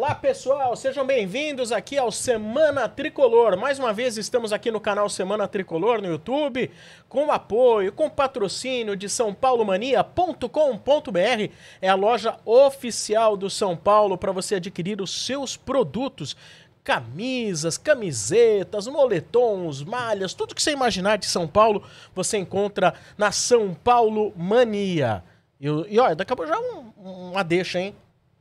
Olá pessoal, sejam bem-vindos aqui ao Semana Tricolor. Mais uma vez estamos aqui no canal Semana Tricolor no YouTube, com apoio, com patrocínio de sãopaulomania.com.br. É a loja oficial do São Paulo para você adquirir os seus produtos camisas, camisetas, moletons, malhas, tudo que você imaginar de São Paulo, você encontra na São Paulo Mania. E, e olha, daqui a pouco já um, uma deixa, hein?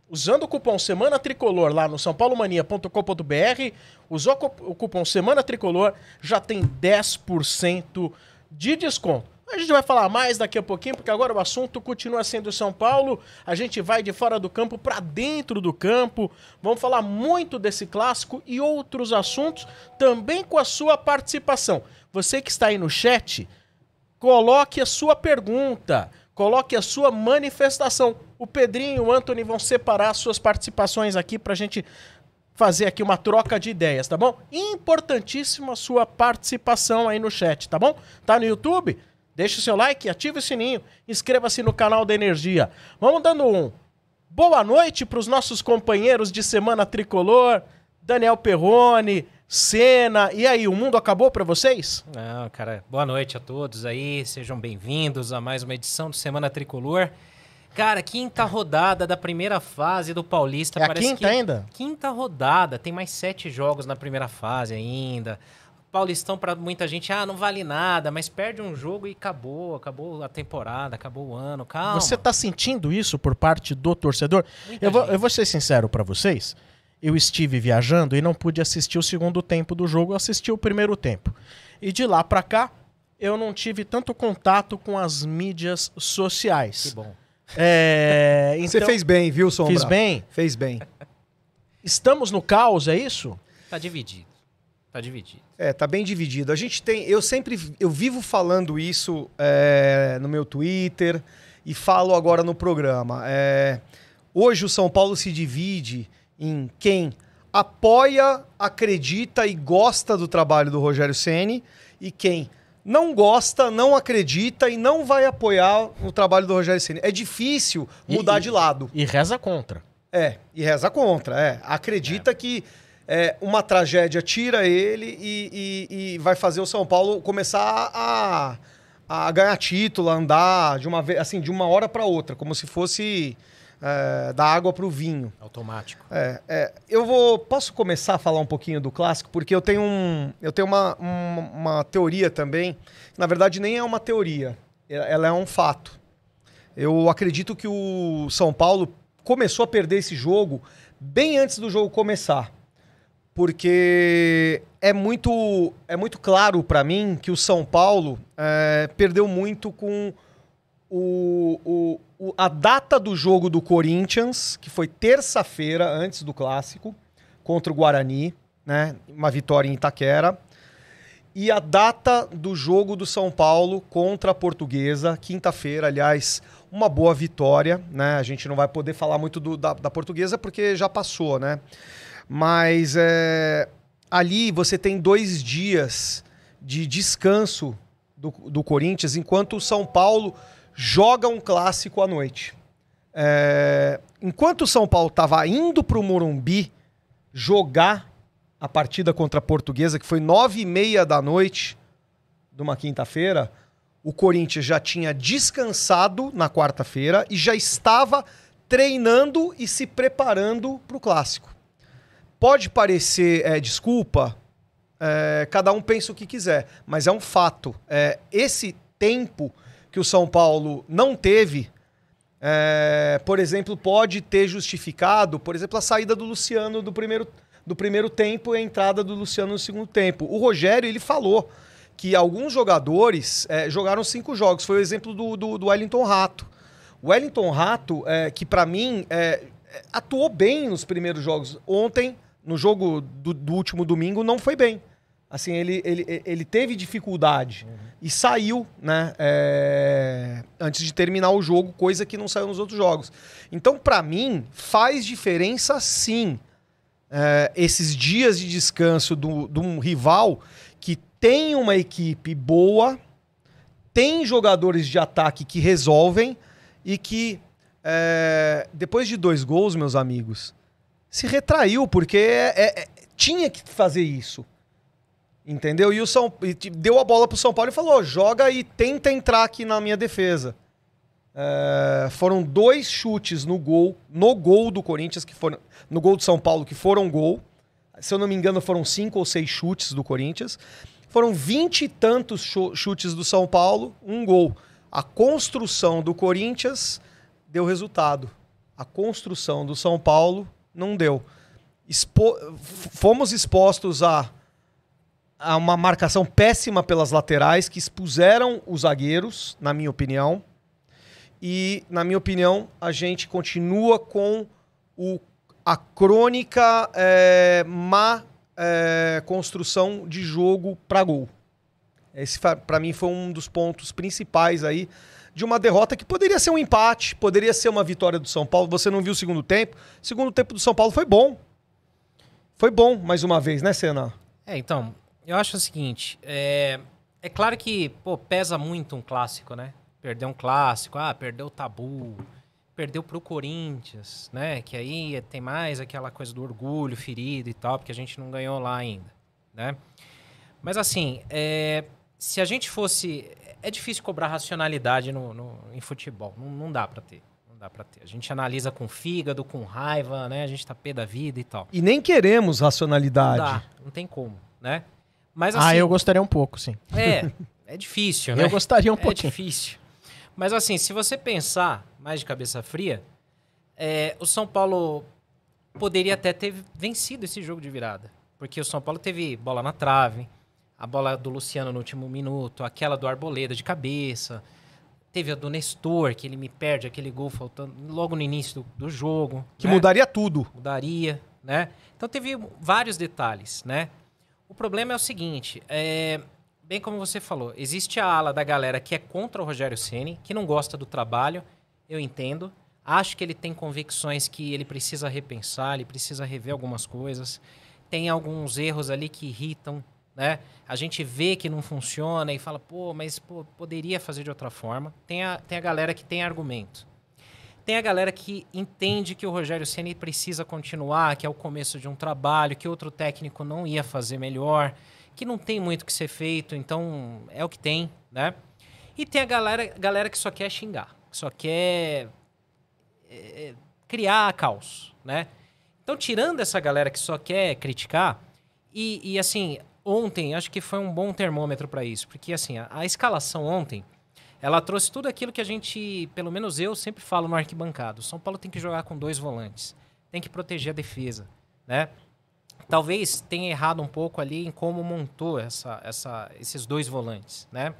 Usando o cupom Semana Tricolor lá no sãopaulomania.com.br, usou o cupom Semana Tricolor, já tem 10% de desconto. A gente vai falar mais daqui a pouquinho, porque agora o assunto continua sendo São Paulo. A gente vai de fora do campo para dentro do campo. Vamos falar muito desse clássico e outros assuntos, também com a sua participação. Você que está aí no chat, coloque a sua pergunta, coloque a sua manifestação. O Pedrinho e o Anthony vão separar suas participações aqui para a gente fazer aqui uma troca de ideias, tá bom? Importantíssima sua participação aí no chat, tá bom? Tá no YouTube? Deixe o seu like, ative o sininho, inscreva-se no canal da Energia. Vamos dando um boa noite para os nossos companheiros de Semana Tricolor, Daniel Perrone, Senna. E aí, o mundo acabou para vocês? Não, cara. Boa noite a todos aí. Sejam bem-vindos a mais uma edição do Semana Tricolor. Cara, quinta rodada da primeira fase do Paulista. É a quinta ainda? Quinta rodada. Tem mais sete jogos na primeira fase ainda. Paulistão para muita gente, ah, não vale nada, mas perde um jogo e acabou, acabou a temporada, acabou o ano, calma. Você tá sentindo isso por parte do torcedor? Eu vou, eu vou, ser sincero para vocês, eu estive viajando e não pude assistir o segundo tempo do jogo, eu assisti o primeiro tempo. E de lá para cá, eu não tive tanto contato com as mídias sociais. Que bom. É, então, Você fez bem, viu, Sombra? Fiz bem? Fez bem. Estamos no caos, é isso? Tá dividido. Tá dividido. É, tá bem dividido. A gente tem. Eu sempre. Eu vivo falando isso é, no meu Twitter e falo agora no programa. É, hoje o São Paulo se divide em quem apoia, acredita e gosta do trabalho do Rogério Ceni e quem não gosta, não acredita e não vai apoiar o trabalho do Rogério Ceni. É difícil mudar e, de lado. E reza contra. É, e reza contra. É, acredita é. que é, uma tragédia tira ele e, e, e, vai fazer o São Paulo começar a, a ganhar título, a andar de uma vez, assim, de uma hora para outra, como se fosse é, da água para o vinho. Automático. É, é, eu vou, posso começar a falar um pouquinho do clássico, porque eu tenho um, eu tenho uma, uma, uma teoria também. Na verdade, nem é uma teoria, ela é um fato. Eu acredito que o São Paulo começou a perder esse jogo bem antes do jogo começar porque é muito, é muito claro para mim que o São Paulo é, perdeu muito com o, o, o, a data do jogo do Corinthians, que foi terça-feira antes do clássico, contra o Guarani, né? Uma vitória em Itaquera. E a data do jogo do São Paulo contra a Portuguesa, quinta-feira, aliás, uma boa vitória, né? A gente não vai poder falar muito do, da, da Portuguesa porque já passou, né? Mas é, ali você tem dois dias de descanso do, do Corinthians, enquanto o São Paulo joga um clássico à noite. É, enquanto o São Paulo estava indo para o Morumbi jogar a partida contra a Portuguesa, que foi nove e meia da noite de uma quinta-feira, o Corinthians já tinha descansado na quarta-feira e já estava treinando e se preparando para o clássico. Pode parecer é, desculpa, é, cada um pensa o que quiser, mas é um fato. É, esse tempo que o São Paulo não teve, é, por exemplo, pode ter justificado, por exemplo, a saída do Luciano do primeiro, do primeiro tempo e a entrada do Luciano no segundo tempo. O Rogério, ele falou que alguns jogadores é, jogaram cinco jogos. Foi o exemplo do, do, do Wellington Rato. O Wellington Rato, é, que para mim é, atuou bem nos primeiros jogos. Ontem no jogo do, do, último domingo não foi bem. Assim, ele, ele, ele teve dificuldade uhum. E saiu, né? É, antes de terminar o jogo, coisa que não saiu nos outros jogos. Então, para mim, faz diferença sim é, esses dias de descanso de um rival que tem uma equipe boa, tem jogadores de ataque que resolvem e que, é, depois de dois gols, meus amigos, se retraiu, porque é- é- tinha que fazer isso. Entendeu? E o São e deu a bola pro São Paulo e falou: joga e tenta entrar aqui na minha defesa. É, foram dois chutes no gol, no gol do Corinthians, que foram. No gol do São Paulo, que foram gol. Se eu não me engano, foram cinco ou seis chutes do Corinthians. Foram vinte e tantos chu- chutes do São Paulo, um gol. A construção do Corinthians deu resultado. A construção do São Paulo não deu. Expo- fomos expostos a, a uma marcação péssima pelas laterais que expuseram os zagueiros, na minha opinião. E, na minha opinião, a gente continua com o, a crônica é, má é, construção de jogo para gol. Esse, para mim, foi um dos pontos principais aí de uma derrota que poderia ser um empate, poderia ser uma vitória do São Paulo. Você não viu o segundo tempo? O segundo tempo do São Paulo foi bom. Foi bom, mais uma vez, né, Senna? É, então, eu acho o seguinte, é, é claro que, pô, pesa muito um clássico, né? Perder um clássico, ah, perdeu o tabu, perdeu pro Corinthians, né? Que aí tem mais aquela coisa do orgulho ferido e tal, porque a gente não ganhou lá ainda, né? Mas assim, é, se a gente fosse... É difícil cobrar racionalidade no, no- em futebol, não, não dá pra ter. Não dá pra ter. A gente analisa com fígado, com raiva, né? A gente tá pé da vida e tal. E nem queremos Não racionalidade. dá, não tem como, né? Mas Ah, assim, eu gostaria um pouco, sim. é, é difícil, né? Eu gostaria um é pouquinho. difícil. Mas assim, se você pensar mais de cabeça fria, é, o São Paulo poderia até ter vencido esse jogo de virada. Porque o São Paulo teve bola na trave, a bola do Luciano no último minuto, aquela do Arboleda de cabeça, teve a do Nestor, que ele me perde aquele gol faltando logo no início do, do jogo. Que né? mudaria tudo. mudaria, né? Então teve vários detalhes, né? O problema é o seguinte, é, bem como você falou, existe a ala da galera que é contra o Rogério Ceni, que não gosta do trabalho, eu entendo. Acho que ele tem convicções que ele precisa repensar, ele precisa rever algumas coisas. Tem alguns erros ali que irritam, né? A gente vê que não funciona e fala, pô, mas pô, poderia fazer de outra forma. Tem a, tem a galera que tem argumento. Tem a galera que entende que o Rogério Ceni precisa continuar, que é o começo de um trabalho, que outro técnico não ia fazer melhor, que não tem muito que ser feito, então é o que tem, né? E tem a galera, galera que só quer xingar, que só quer é, criar caos, né? Então, tirando essa galera que só quer criticar, e, e, assim, ontem acho que foi um bom termômetro para isso, porque assim, a, a escalação ontem, ela trouxe tudo aquilo que a gente, pelo menos eu, sempre falo no arquibancado. O São Paulo tem que jogar com dois volantes, tem que proteger a defesa, né? Talvez tenha errado um pouco ali em como montou essa, essa, esses dois volantes, né?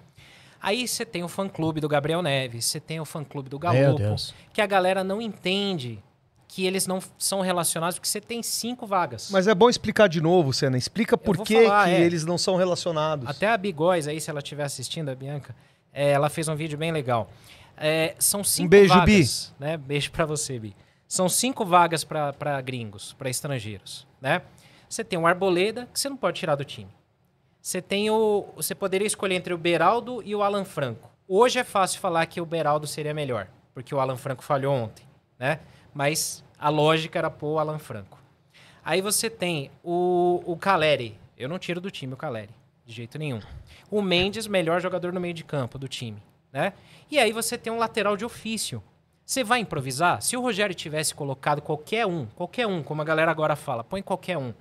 Aí você tem o fã-clube do Gabriel Neves, você tem o fã-clube do Galopo, que a galera não entende que eles não são relacionados, porque você tem cinco vagas. Mas é bom explicar de novo, Senna. Explica por que, falar, que é. eles não são relacionados. Até a Bigóis aí, se ela estiver assistindo, a Bianca, é, ela fez um vídeo bem legal. É, são cinco beijo, vagas, né? Beijo pra você, Bi. São cinco vagas para gringos, para estrangeiros, né? Você tem o Arboleda, que você não pode tirar do time. Você tem o. Você poderia escolher entre o Beraldo e o Alan Franco. Hoje é fácil falar que o Beraldo seria melhor, porque o Alan Franco falhou ontem, né? Mas a lógica era pôr o Alan Franco. Aí você tem o, o Caleri. Eu não tiro do time o Caleri, de jeito nenhum. O Mendes, melhor jogador no meio de campo do time, né? E aí você tem um lateral de ofício. Você vai improvisar? Se o Rogério tivesse colocado qualquer um, qualquer um, como a galera agora fala, põe qualquer um.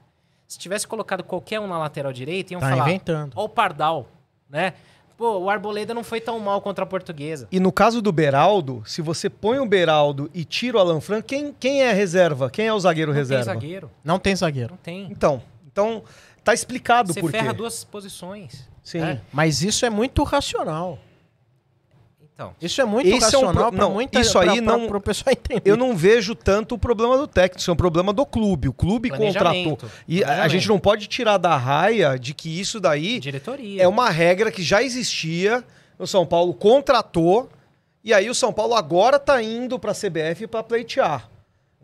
Se tivesse colocado qualquer um na lateral direita, iam Tá falar, inventando. ó o Pardal, né? Pô, o Arboleda não foi tão mal contra a Portuguesa. E no caso do Beraldo, se você põe o Beraldo e tira o Alan Franco, quem, quem é a reserva? Quem é o zagueiro Não reserva? tem zagueiro, Não tem zagueiro. não tem. Então, então tá explicado Você por quê. ferra duas posições. Sim. né? Mas isso é muito racional. Então, Isso é muito é um racional pro- pra não, muita isso aí pra, não- Pro pessoal entender. Eu não vejo tanto o problema do técnico, isso é um problema do clube. O clube contratou. E a- a gente não pode tirar da raia de que isso daí diretoria. é uma regra que já existia. O São Paulo contratou e aí o São Paulo agora tá indo para a CBF para pleitear.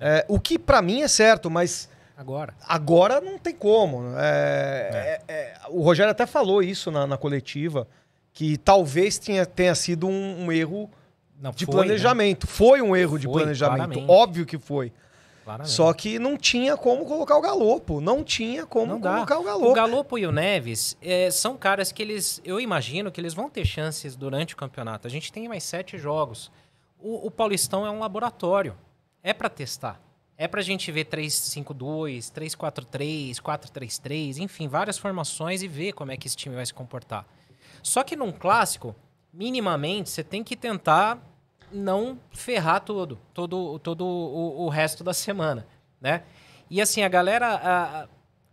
É, o que pra mim é certo, mas Agora. agora não tem como. É, é, é, o Rogério até falou isso na, na coletiva, que talvez tenha, tenha sido um, um erro Não, de foi, né? planejamento. Foi um erro de Foi, planejamento. claramente. Óbvio que foi. Claramente. Só que não tinha como colocar o Galopo. Não tinha como Não colocar o O Galopo. Galopo e o Neves eh, são caras que eles, eu imagino que eles vão ter chances durante o campeonato. A gente tem mais sete jogos. O, o Paulistão é um laboratório. É pra testar. É pra gente ver 3-5-2, 3-4-3, 4-3-3, enfim, várias formações e ver como é que esse time vai se comportar. Só que num clássico, minimamente, você tem que tentar não ferrar tudo, todo, todo o, o resto da semana, né? E assim, a galera, a- a-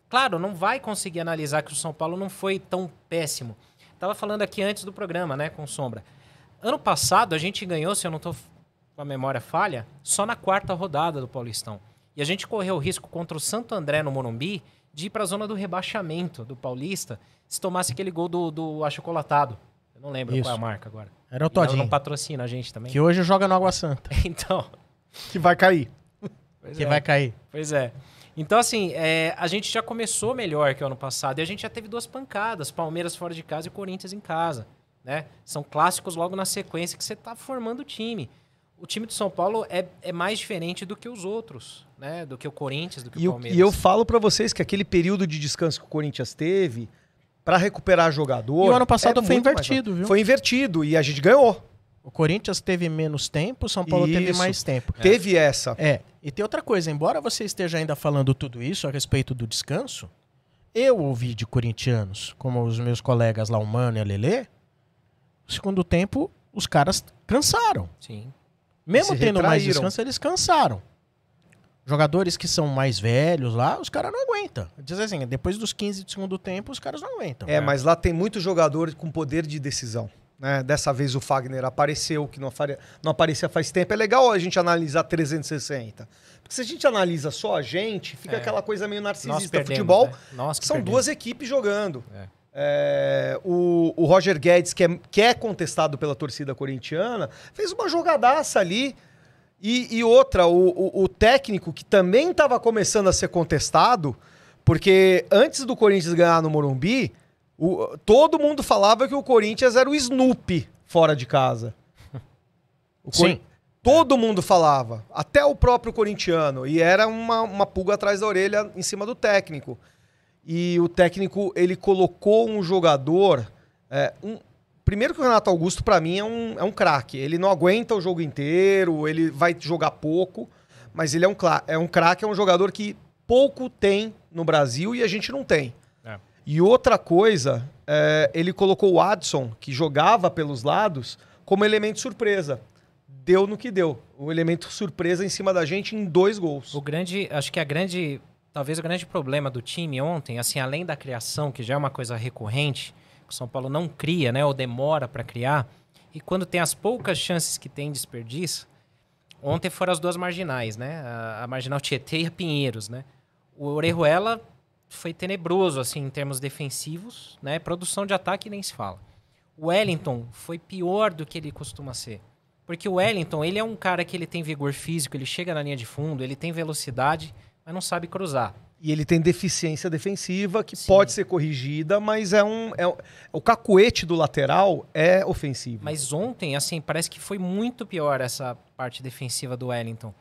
claro, não vai conseguir analisar que o São Paulo não foi tão péssimo. Tava falando aqui antes do programa, né, com Sombra. Ano passado a gente ganhou, se eu não com a memória falha, só na quarta rodada do Paulistão. E a gente correu o risco contra o Santo André no Morumbi de ir para a zona do rebaixamento do Paulista se tomasse aquele gol do, do achocolatado. Eu não lembro Isso. qual é a marca agora. Era o Todinho, não patrocina a gente também. que hoje joga no Água Santa, Então, Que vai cair. pois que é. vai cair. Pois é. Então, assim, é, a gente já começou melhor que o ano passado. E a gente já teve duas pancadas. Palmeiras fora de casa e Corinthians em casa. Né? São clássicos logo na sequência que você está formando o time. O time do São Paulo é, é mais diferente do que os outros. Né? Do que o Corinthians, do que E, o eu- Palmeiras. e eu falo pra vocês que aquele período de descanso que o Corinthians teve pra recuperar jogador. E o ano passado é foi mais invertido, fácil. viu? Foi invertido e a gente ganhou. O Corinthians teve menos tempo, o São Paulo teve Isso. mais tempo. Teve essa. É, e tem outra coisa, embora você esteja ainda falando tudo isso a respeito do descanso, eu ouvi de corintianos, como os meus colegas lá, o Mano e a Lelê, no segundo tempo, os caras cansaram. Sim. Mesmo tendo mais retraíram. descanso, eles cansaram. Jogadores que são mais velhos lá, os caras não aguentam. Diz assim, depois dos 15 do segundo tempo, os caras não aguentam. É, mas lá tem muito jogador com poder de decisão. Né? Dessa vez o Fagner apareceu, que não, apare- não aparecia faz tempo. É legal a gente analisar 360. Porque se a gente analisa só a gente, fica É. aquela coisa meio narcisista. perdemos, Futebol né? São perdemos. duas equipes jogando. É. É, o, o Roger Guedes, que é, que é contestado pela torcida corintiana, fez uma jogadaça ali. E, e outra, o, o- o técnico que também estava começando a ser contestado, porque antes do Corinthians ganhar no Morumbi, todo mundo falava que o Corinthians era o Snoopy fora de casa. Sim. Todo mundo falava, até o próprio corintiano, e era uma, uma pulga atrás da orelha em cima do técnico. E o técnico, ele colocou um jogador. é, um- primeiro que o Renato Augusto, pra mim, é um, é um craque. Ele não aguenta o jogo inteiro, ele vai jogar pouco, mas ele é um, é um craque, é um jogador que pouco tem no Brasil e a gente não tem. É. E outra coisa, é, ele colocou o Adson, que jogava pelos lados, como elemento surpresa. Deu no que deu. O elemento surpresa em cima da gente em dois gols. O grande, acho que a grande, talvez o grande problema do time ontem, assim, além da criação, que já é uma coisa recorrente, que o São Paulo não cria, né, ou demora para criar, e quando tem as poucas chances que tem, desperdiça. Ontem foram as duas marginais, né? A, a marginal Tietê e a Pinheiros, né? O Orejuela foi tenebroso, assim, em termos defensivos, né? Produção de ataque nem se fala. O Wellington foi pior do que ele costuma ser. Porque o Wellington, ele é um cara que ele tem vigor físico, ele chega na linha de fundo, ele tem velocidade, mas não sabe cruzar. E ele tem deficiência defensiva que Sim. pode ser corrigida, mas é um. É, o cacuete do lateral é ofensivo. Mas ontem, assim, parece que foi muito pior essa parte defensiva do Wellington.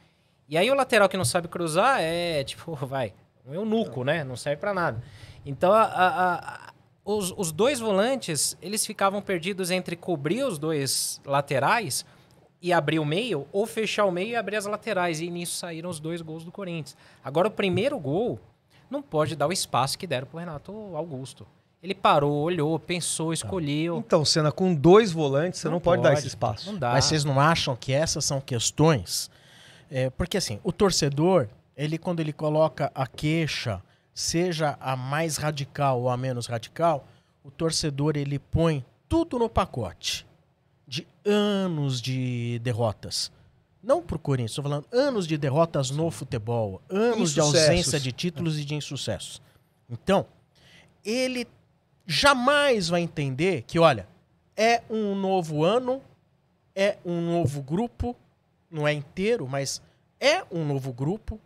E aí o lateral que não sabe cruzar é, tipo, vai, um eunuco, né? Não serve pra nada. Então, a- a- a- os, os dois volantes, eles ficavam perdidos entre cobrir os dois laterais e abrir o meio, ou fechar o meio e abrir as laterais. E nisso saíram os dois gols do Corinthians. Agora, o primeiro gol não pode dar o espaço que deram pro Renato Augusto. Ele parou, olhou, pensou, escolheu. Então, Senna, com dois volantes, você não, Não pode, dar pode, esse espaço. Não dá. Mas vocês não acham que essas são questões? É, porque assim, o torcedor, ele quando ele coloca a queixa, seja a mais radical ou a menos radical, o torcedor ele põe tudo no pacote de anos de derrotas. Não pro Corinthians, estou falando anos de derrotas no futebol, anos de ausência de títulos e de insucessos. Então, ele jamais vai entender que, olha, é um novo ano, é um novo grupo, não é inteiro, mas é um novo grupo,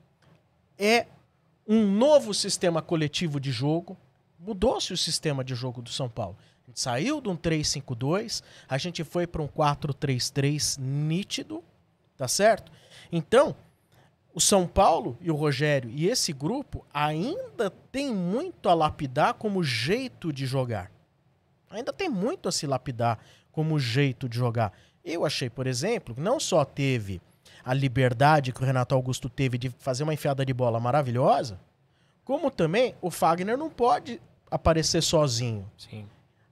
é um novo sistema coletivo de jogo. Mudou-se o sistema de jogo do São Paulo. A gente saiu de um 3-5-2, a gente foi para um 4-3-3 nítido, tá certo? Então, o São Paulo e o Rogério e esse grupo ainda tem muito a lapidar como jeito de jogar. Ainda tem muito a se lapidar como jeito de jogar. Eu achei, por exemplo, não só teve a liberdade que o Renato Augusto teve de fazer uma enfiada de bola maravilhosa, como também o Fagner não pode aparecer sozinho. Sim.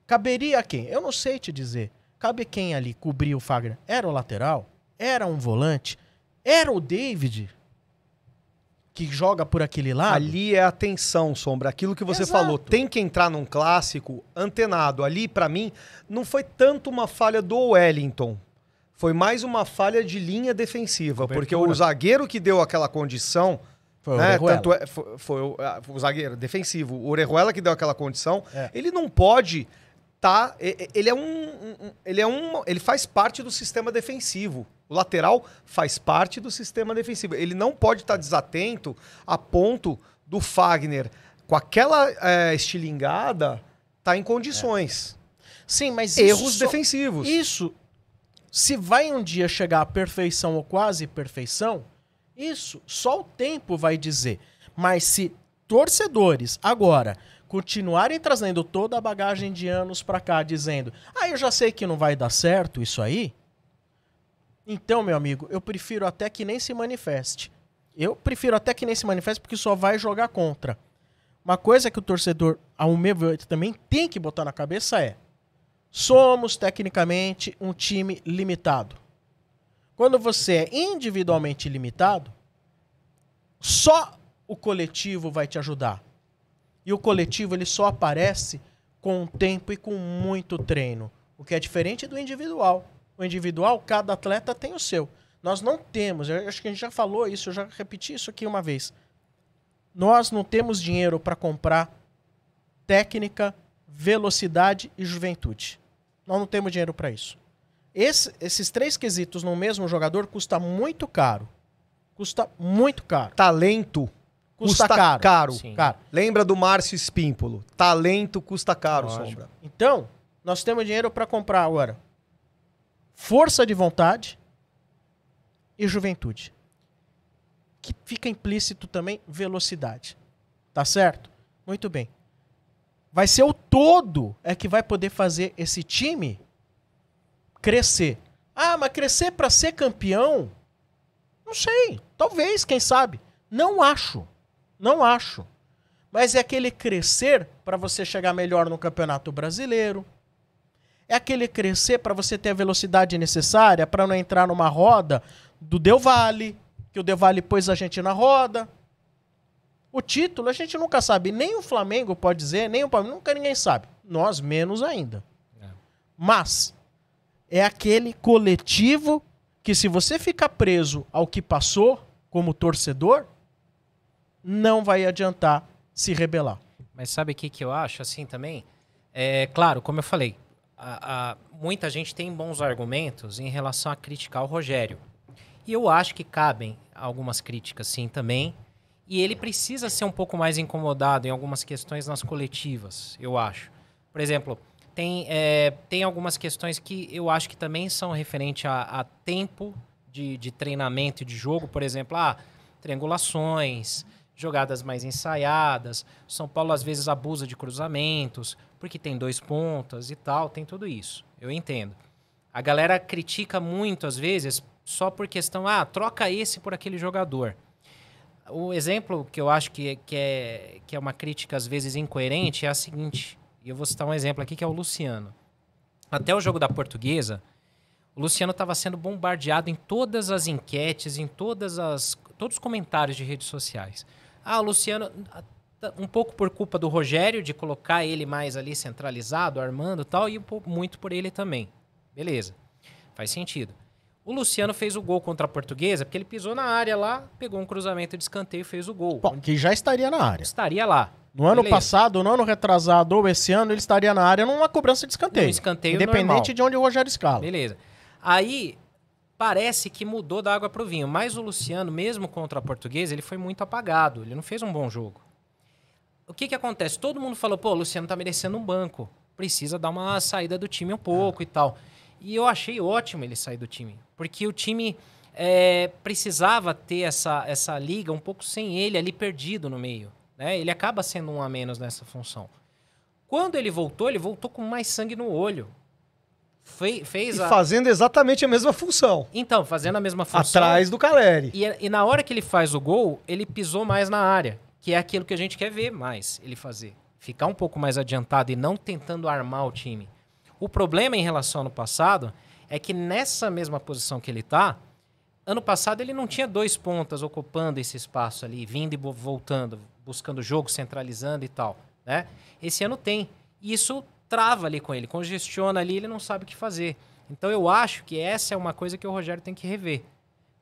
Caberia a quem? Eu não sei te dizer. Cabe quem ali cobrir o Fagner? Era o lateral? Era um volante? Era o David? Que joga por aquele lado? Ali é atenção, Sombra. Aquilo que você Exato. falou. Tem que entrar num clássico antenado. Ali, pra mim, não foi tanto uma falha do Wellington. Foi mais uma falha de linha defensiva. Porque Cobertura. o zagueiro que deu aquela condição. Foi o né, Orejuela. tanto é, foi, foi o, ah, foi o zagueiro defensivo. O Orejuela que deu aquela condição. É. Ele não pode tá. Ele é um, um- Ele é um. Ele faz parte do sistema defensivo. O lateral faz parte do sistema defensivo. Ele não pode estar desatento a ponto do Fagner, com aquela é, estilingada, tá em condições. Sim, mas Erros só- defensivos. Isso, se vai um dia chegar à perfeição ou quase perfeição, isso só o tempo vai dizer. Mas se torcedores agora continuarem trazendo toda a bagagem de anos pra cá, dizendo, ah, eu já sei que não vai dar certo isso aí, então, meu amigo, eu prefiro até que nem se manifeste. Eu prefiro até que nem se manifeste porque só vai jogar contra. Uma coisa que o torcedor, ao meu ver, também tem que botar na cabeça é: somos tecnicamente um time limitado. Quando você é individualmente limitado, só o coletivo vai te ajudar. E o coletivo ele só aparece com tempo e com muito treino, o que é diferente do individual. O individual, cada atleta tem o seu. Nós não temos, eu acho que a gente já falou isso, eu já repeti isso aqui uma vez. Nós não temos dinheiro para comprar técnica, velocidade e juventude. Nós não temos dinheiro para isso. Esse- esses três quesitos no mesmo jogador custa muito caro. Custa muito caro. Talento Custa, custa caro. caro. Caro. Lembra do Márcio Espímpolo? Talento custa caro, Lógico. Sombra. Então, nós temos dinheiro para comprar agora força de vontade e juventude. Que fica implícito também velocidade. Tá certo? Muito bem. Vai ser o todo é que vai poder fazer esse time crescer. Ah, mas crescer para ser campeão? Não sei. Talvez, quem sabe. Não acho. Não acho. Mas é aquele crescer para você chegar melhor no Campeonato Brasileiro. É aquele crescer para você ter a velocidade necessária para não entrar numa roda do Del Valle, que o Del Valle pôs a gente na roda. O título a gente nunca sabe, nem o Flamengo pode dizer, nem o Palmeiras, nunca ninguém sabe. Nós menos ainda. É. Mas é aquele coletivo que se você ficar preso ao que passou como torcedor, não vai adiantar se rebelar. Mas sabe o que, que eu acho assim também? É claro, como eu falei, a- a- muita gente tem bons argumentos em relação a criticar o Rogério. E eu acho que cabem algumas críticas sim também. E ele precisa ser um pouco mais incomodado em algumas questões nas coletivas, eu acho. Por exemplo, tem, é, tem algumas questões que eu acho que também são referente a, a tempo de, de treinamento e de jogo. Por exemplo, ah, triangulações, jogadas mais ensaiadas. São Paulo às vezes abusa de cruzamentos, porque tem dois pontas e tal, tem tudo isso. Eu entendo. A galera critica muito às vezes só por questão, ah, troca esse por aquele jogador. O exemplo que eu acho que, que, é, que é uma crítica às vezes incoerente é a seguinte, e eu vou citar um exemplo aqui que é o Luciano. Até o jogo da Portuguesa, o Luciano estava sendo bombardeado em todas as enquetes, em todas as, todos os comentários de redes sociais. Ah, o Luciano, um pouco por culpa do Rogério, de colocar ele mais ali centralizado, armando tal, e muito por ele também. Beleza, faz sentido. O Luciano fez o gol contra a Portuguesa, porque ele pisou na área lá, pegou um cruzamento de escanteio e fez o gol. Bom, que já estaria na área. Estaria lá. No ano Beleza. passado, no ano retrasado ou esse ano, ele estaria na área numa cobrança de escanteio. Num escanteio Independente normal. de onde o Rogério escala. Beleza. Aí parece que mudou da água pro vinho, mas o Luciano, mesmo contra a Portuguesa, ele foi muito apagado, ele não fez um bom jogo. O que que acontece? Todo mundo falou, pô, o Luciano tá merecendo um banco, precisa dar uma saída do time um pouco e tal. E eu achei ótimo ele sair do time, porque o time é, precisava ter essa, essa liga um pouco sem ele ali perdido no meio. Né? Ele acaba sendo um a menos nessa função. Quando ele voltou, ele voltou com mais sangue no olho. Fe, fez E a... fazendo exatamente a mesma função. Então, fazendo a mesma função. Atrás do Caleri. E, e na hora que ele faz o gol, ele pisou mais na área, que é aquilo que a gente quer ver mais ele fazer. Ficar um pouco mais adiantado e não tentando armar o time. O problema em relação ao ano passado é que nessa mesma posição que ele tá, ano passado ele não tinha dois pontas ocupando esse espaço ali, vindo e vo- voltando, buscando jogo, centralizando e tal, né? Esse ano tem. E isso trava ali com ele, congestiona ali, ele não sabe o que fazer. Então eu acho que essa é uma coisa que o Rogério tem que rever.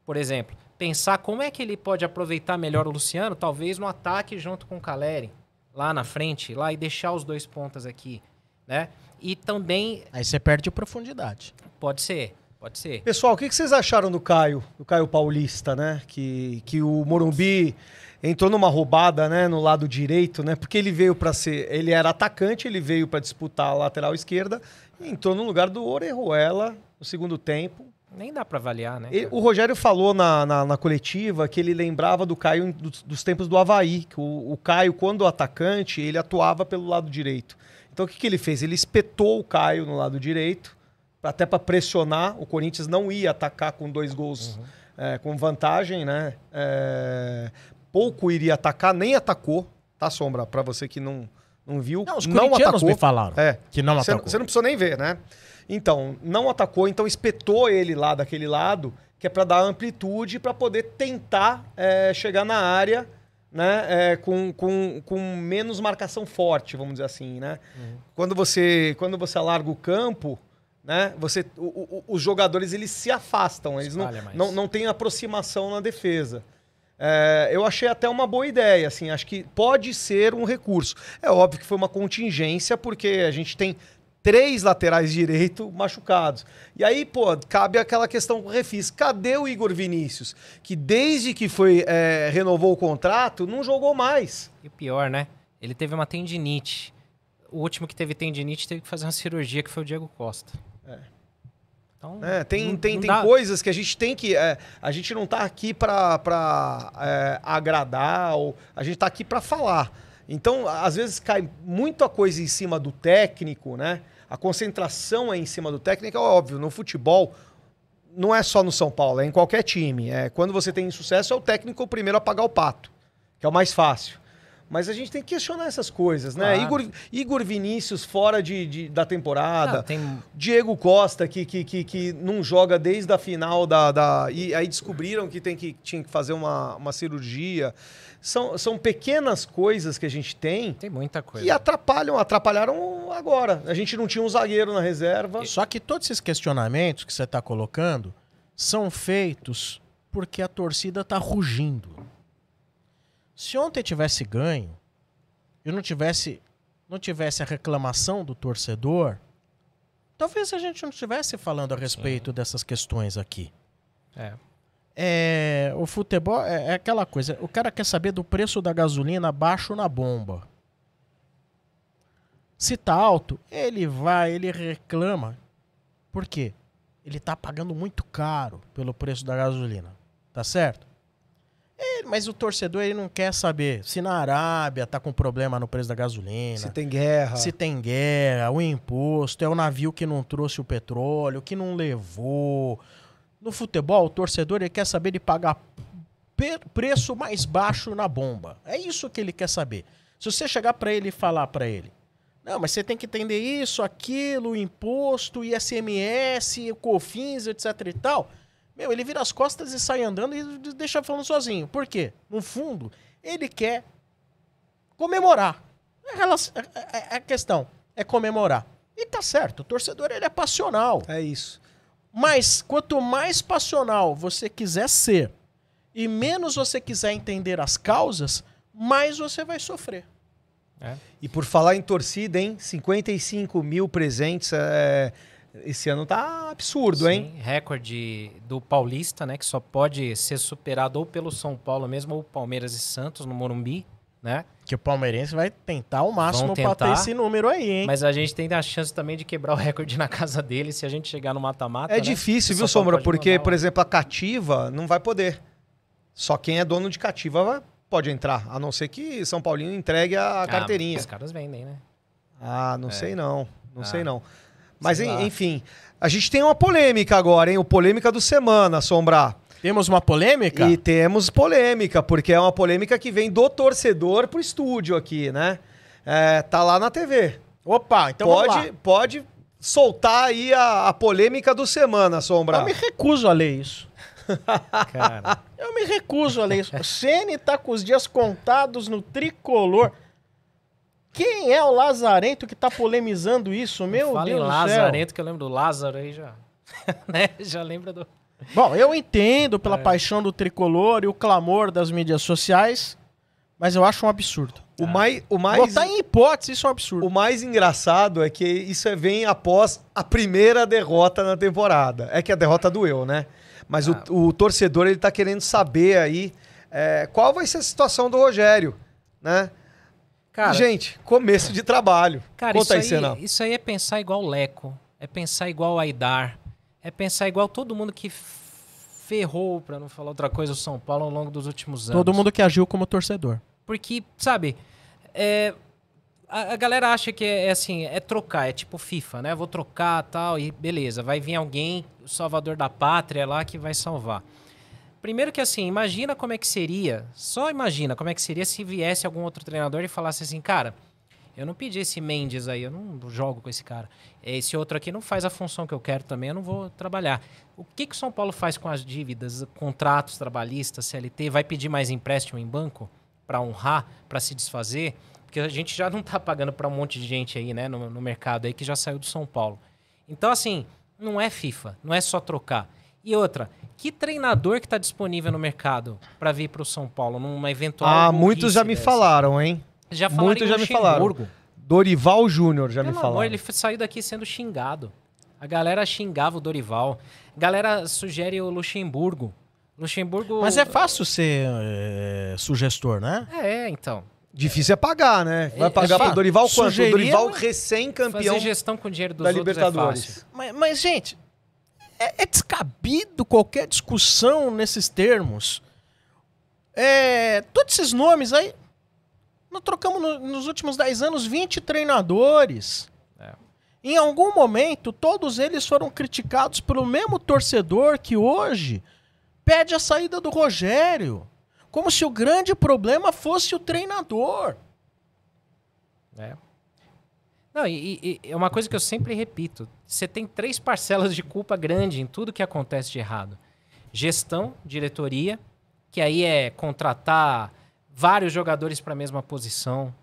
Por exemplo, pensar como é que ele pode aproveitar melhor o Luciano, talvez no ataque junto com o Caleri, lá na frente, lá e deixar os dois pontas aqui, né? E também Aí você perde profundidade. pode ser, pode ser. Pessoal, o que vocês acharam do Caio, do Caio Paulista, né? Que, que o Morumbi entrou numa roubada, né, no lado direito, né? Porque ele veio para ser, ele era atacante, ele veio para disputar a lateral esquerda e entrou no lugar do Orejuela no segundo tempo. Nem dá pra avaliar, né? Ele- o Rogério falou na, na, na coletiva que ele lembrava do Caio dos, dos tempos do Havaí, que o, o Caio, quando atacante, ele atuava pelo lado direito. Então o que, que ele fez? Ele espetou o Caio no lado direito, até para pressionar. O Corinthians não ia atacar com dois gols é, com vantagem, né? É, pouco iria atacar, nem atacou, tá, Sombra? Para você que não, não viu. Não, os não atacou. me falaram É. que não Você, atacou. você não precisou nem ver, né? Então, não atacou, então espetou ele lá daquele lado, que é para dar amplitude para poder tentar é, chegar na área, né? é, com, com, com menos marcação forte, vamos dizer assim, né? Quando você quando você alarga o campo, né? Você o- o- os jogadores eles se afastam, eles não, mais. não não têm aproximação na defesa. É, eu achei até uma boa ideia, assim, acho que pode ser um recurso. É óbvio que foi uma contingência, porque a gente tem três laterais direito machucados. E aí, pô, cabe aquela questão com o Refis. Cadê o Igor Vinícius? Que desde que foi é, renovou o contrato, não jogou mais. E o pior, né? Ele teve uma tendinite. O último que teve tendinite teve que fazer uma cirurgia, que foi o Diego Costa. Então, É, tem não- tem, não tem dá- coisas que a gente tem que. é, a gente não tá aqui pra, pra é, agradar, ou a gente tá aqui pra falar. Então, às vezes cai muita coisa em cima do técnico, né? A concentração é em cima do técnico, é óbvio. No futebol, não é só no São Paulo, é em qualquer time. É, quando você tem sucesso, é o técnico o primeiro a pagar o pato, que é o mais fácil. Mas a gente tem que questionar essas coisas, né? Claro. Igor, Igor Vinícius fora de, de- da temporada. Ah, tem Diego Costa, que, que, que, que não joga desde a final da, da. E aí descobriram que, tem que tinha que fazer uma, uma cirurgia. São, são pequenas coisas que a gente tem Tem muita coisa. que atrapalham, atrapalharam agora. A gente não tinha um zagueiro na reserva. Só que todos esses questionamentos que você está colocando são feitos porque a torcida está rugindo. Se ontem tivesse ganho e não tivesse, não tivesse a reclamação do torcedor, talvez a gente não estivesse falando a respeito dessas questões aqui. É. É, o futebol é, é aquela coisa. O cara quer saber do preço da gasolina baixo na bomba. Se tá alto, ele vai, ele reclama. Por quê? Ele tá pagando muito caro pelo preço da gasolina. Tá certo? É, mas o torcedor ele não quer saber se na Arábia tá com problema no preço da gasolina. Se tem guerra. Se tem guerra, o imposto, é o navio que não trouxe o petróleo, que não levou. No futebol, o torcedor ele quer saber de pagar preço mais baixo na bomba. É isso que ele quer saber. Se você chegar para ele e falar para ele, não, mas você tem que entender isso, aquilo, imposto, ISMS, COFINS, etc e tal. Meu, ele vira as costas e sai andando e deixa falando sozinho. Por quê? No fundo, ele quer comemorar. É a é- é- questão é comemorar. E tá certo, o torcedor ele é passional. É isso. Mas quanto mais passional você quiser ser e menos você quiser entender as causas, mais você vai sofrer. É. E por falar em torcida, hein? 55 mil presentes. é, Esse ano tá absurdo, hein? Sim, recorde do Paulista, né? Que só pode ser superado ou pelo São Paulo mesmo, ou Palmeiras e Santos no Morumbi. Né? Que o palmeirense vai tentar o máximo pra ter esse número aí, hein? Mas a gente tem a chance também de quebrar o recorde na casa dele se a gente chegar no mata-mata. É né? difícil, viu, Sombra? Porque, por exemplo, a cativa não vai poder. Só quem é dono de cativa pode entrar, a não ser que São Paulino entregue a Ah, carteirinha. Os caras vendem, né? Ah, não sei não. Não Ah, sei não. Mas, sei enfim, a gente tem uma polêmica agora, hein? O polêmica do semana, Sombra. Temos uma polêmica? E temos polêmica, porque é uma polêmica que vem do torcedor pro estúdio aqui, né? É, tá lá na TV. Opa, então vamos pode, lá. pode soltar aí a, a polêmica do semana, Sombra. Eu me recuso a ler isso. Cara, Eu me recuso a ler isso. O Ceni tá com os dias contados no tricolor. Quem é o Lazarento que tá polemizando isso? Meu fala em Deus do céu. Lazarento, que eu lembro do Lázaro aí já. né? Já lembra do. Bom, eu entendo pela É. paixão do tricolor e o clamor das mídias sociais, mas eu acho um absurdo. O mais, o mais, Botar em hipótese, isso é um absurdo. o mais engraçado é que isso é- vem após a primeira derrota na temporada. É que a derrota doeu, né? Mas Ah. o, o torcedor ele tá querendo saber aí é, qual vai ser a situação do Rogério, né? Cara, Gente, começo de trabalho. cara Conta aí, isso, aí, Senna. isso aí é pensar igual o Leco. É pensar igual o Aidar. É pensar igual todo mundo que ferrou, pra não falar outra coisa, o São Paulo ao longo dos últimos anos. Todo mundo que agiu como torcedor. Porque, sabe, é, a, a galera acha que é, é assim, é trocar, é tipo FIFA, né? Vou trocar tal, e beleza, vai vir alguém, o salvador da pátria lá, que vai salvar. Primeiro que assim, imagina como é que seria, só imagina como é que seria se viesse algum outro treinador e falasse assim, cara, eu não pedi esse Mendes aí, eu não jogo com esse cara. Esse outro aqui não faz a função que eu quero também, eu não vou trabalhar. O que, que o São Paulo faz com as dívidas, contratos trabalhistas, CLT? Vai pedir mais empréstimo em banco para honrar, para se desfazer? Porque a gente já não tá pagando para um monte de gente aí, né, no, no mercado aí que já saiu do São Paulo. Então, assim, não é FIFA, não é só trocar. E outra, que treinador que está disponível no mercado para vir para o São Paulo numa eventual Ah, muitos já me dessa? falaram, hein? Já muitos já me falaram. Luxemburgo. Dorival Júnior já Pelo me falaram. amor, ele saiu daqui sendo xingado. A galera xingava o Dorival. A galera sugere o Luxemburgo. Luxemburgo. Mas é fácil ser é, sugestor, né? É, então. Difícil é pagar, né? Vai É, pagar é pro Dorival quanto? O sugeria- Dorival recém-campeão Fazer gestão com o dinheiro dos da outros é Libertadores. fácil. Mas, mas, gente, é, é descabido qualquer discussão nesses termos. É, todos esses nomes aí. Nós trocamos no- nos últimos 10 anos 20 treinadores. É. Em algum momento, todos eles foram criticados pelo mesmo torcedor que hoje pede a saída do Rogério. Como se o grande problema fosse o treinador. É. Não, e, é uma coisa que eu sempre repito. Você tem três parcelas de culpa grande em tudo que acontece de errado. Gestão, diretoria, que aí é contratar vários jogadores para a mesma posição.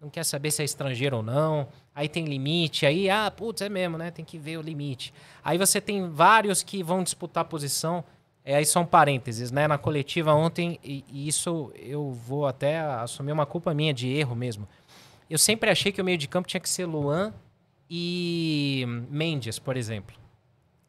Não quer saber se é estrangeiro ou não. Aí tem limite. Aí, ah, putz, é mesmo, né? Tem que ver o limite. Aí você tem vários que vão disputar posição. É, aí são parênteses, né? Na coletiva ontem, e, e isso eu vou até assumir uma culpa minha de erro mesmo. Eu sempre achei que o meio de campo tinha que ser Luan e Mendes, por exemplo.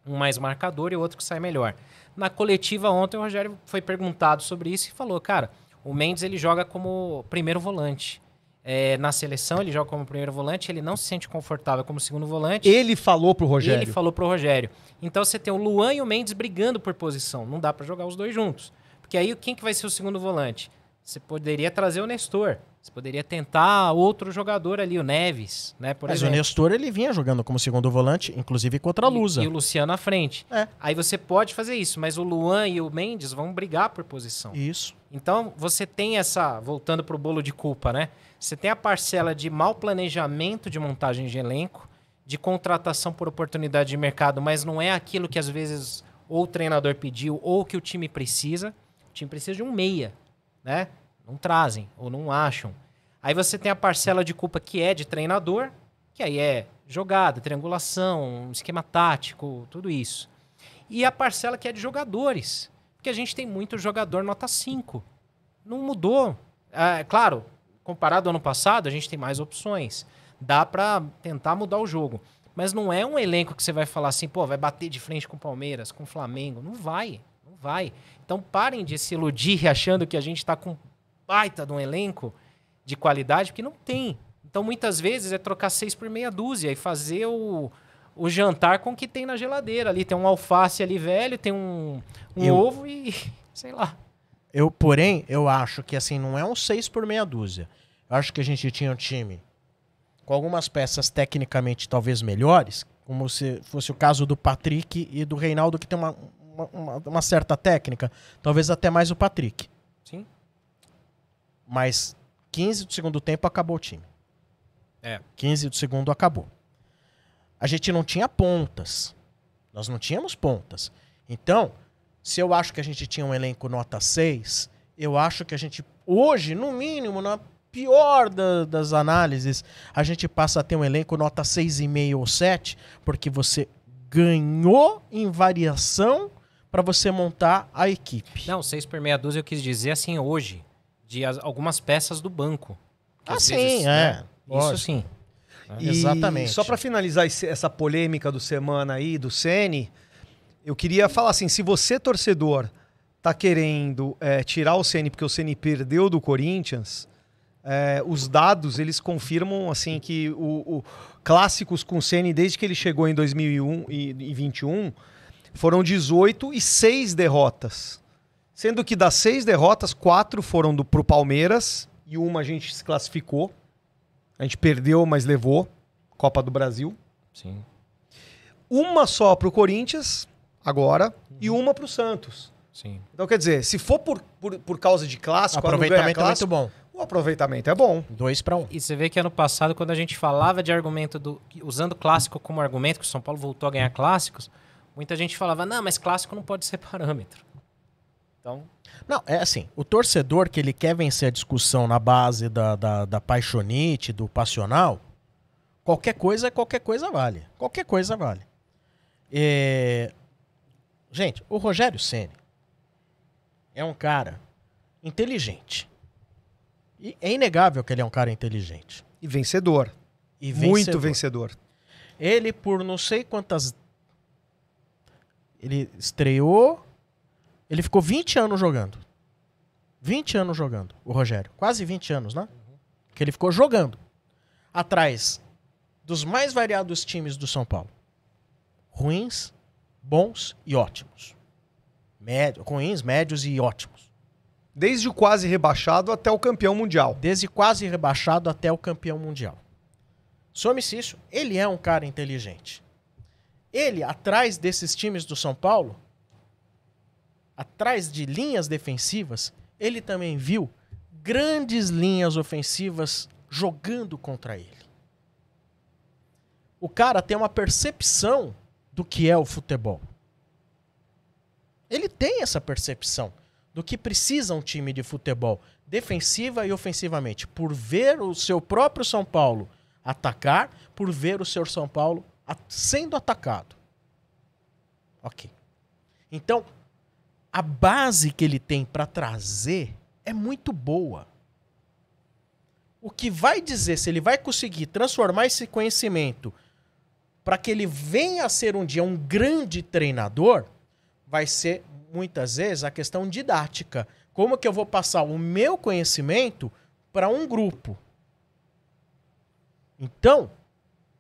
Um mais marcador e o outro que sai melhor. Na coletiva ontem, o Rogério foi perguntado sobre isso e falou, cara, o Mendes ele joga como primeiro volante. É, na seleção ele joga como primeiro volante, ele não se sente confortável como segundo volante. Ele falou pro Rogério. Ele falou pro Rogério. Então você tem o Luan e o Mendes brigando por posição. Não dá pra jogar os dois juntos. Porque aí quem que vai ser o segundo volante? Você poderia trazer o Nestor. Você poderia tentar outro jogador ali, o Neves, né? Por Mas exemplo. o Nestor ele vinha jogando como segundo volante, inclusive contra a Lusa. E, e o Luciano à frente. É. Aí você pode fazer isso, mas o Luan e o Mendes vão brigar por posição. Isso. Então, você tem essa, voltando para o bolo de culpa, né? Você tem a parcela de mau planejamento de montagem de elenco, de contratação por oportunidade de mercado, mas não é aquilo que às vezes ou o treinador pediu ou que o time precisa. O time precisa de um meia, né? Não trazem ou não acham. Aí você tem a parcela de culpa que é de treinador, que aí é jogada, triangulação, esquema tático, tudo isso. E a parcela que é de jogadores. Porque a gente tem muito jogador nota 5. Não mudou. É, claro, comparado ao ano passado, a gente tem mais opções. Dá pra tentar mudar o jogo. Mas não é um elenco que você vai falar assim, pô, vai bater de frente com o Palmeiras, com o Flamengo. Não vai. Não vai. Então parem de se iludir achando que a gente tá com baita de um elenco de qualidade, porque não tem. Então, muitas vezes, é trocar seis por meia dúzia e fazer o, o jantar com o que tem na geladeira. Ali tem um alface ali velho, tem um, um Eu- ovo e sei lá. Eu, porém, eu acho que assim, não é um 6 por meia dúzia. Eu acho que a gente tinha um time com algumas peças tecnicamente talvez melhores, como se fosse o caso do Patrick e do Reinaldo, que tem uma, uma- uma certa técnica. Talvez até mais o Patrick. Mas 15 do segundo tempo acabou o time. É. 15 do segundo acabou. A gente não tinha pontas. Nós não tínhamos pontas. Então, se eu acho que a gente tinha um elenco nota 6, eu acho que a gente, hoje, no mínimo, na pior da- das análises, a gente passa a ter um elenco nota 6,5 ou 7, porque você ganhou em variação para você montar a equipe. Não, seis por meia dúzia eu quis dizer assim hoje, de as- algumas peças do banco. Ah, sim, vezes, é. né, Isso sim. E Exatamente. Só para finalizar esse- essa polêmica do semana aí, do Ceni, eu queria falar assim: se você, torcedor, tá querendo é, tirar o Ceni porque o Ceni perdeu do Corinthians, é, os dados eles confirmam assim que o, o- clássicos com o Ceni desde que ele chegou em 2001 e, e 21 foram 18 e 6 derrotas. Sendo que das seis derrotas, quatro foram do, pro Palmeiras e uma a gente se classificou. A gente perdeu, mas levou. Copa do Brasil. Sim. Uma só pro Corinthians, agora, e Uhum. uma pro Santos. Sim. Então, quer dizer, se for por, por, por causa de clássico, ah, aproveitamento é muito clássico, bom. o aproveitamento é bom. 2 para 1. E você vê que ano passado, quando a gente falava de argumento do. usando clássico como argumento, que o São Paulo voltou a ganhar clássicos, muita gente falava, não, mas clássico não pode ser parâmetro. Então. Não, é assim, o torcedor que ele quer vencer a discussão na base da, da, da paixonite, do passional, qualquer coisa, qualquer coisa vale. Qualquer coisa vale. É, Gente, o Rogério Ceni é um cara inteligente. E é inegável que ele é um cara inteligente. E vencedor. E Muito vencedor. vencedor. Ele, por não sei quantas. Ele estreou. Ele ficou 20 anos jogando. 20 anos jogando, o Rogério. Quase 20 anos, né? Que ele ficou jogando. Atrás dos mais variados times do São Paulo: ruins, bons e ótimos. Médio, ruins, médios e ótimos. Desde o quase rebaixado até o campeão mundial. Desde quase rebaixado até o campeão mundial. Some-se isso, ele é um cara inteligente. Ele, atrás desses times do São Paulo, atrás de linhas defensivas, ele também viu grandes linhas ofensivas jogando contra ele. O cara tem uma percepção do que é o futebol. Ele tem essa percepção do que precisa um time de futebol, defensiva e ofensivamente, por ver o seu próprio São Paulo atacar, por ver o seu São Paulo sendo atacado. Ok. Então, a base que ele tem para trazer é muito boa. O que vai dizer se ele vai conseguir transformar esse conhecimento para que ele venha a ser um dia um grande treinador, vai ser muitas vezes a questão didática. Como que eu vou passar o meu conhecimento para um grupo? Então,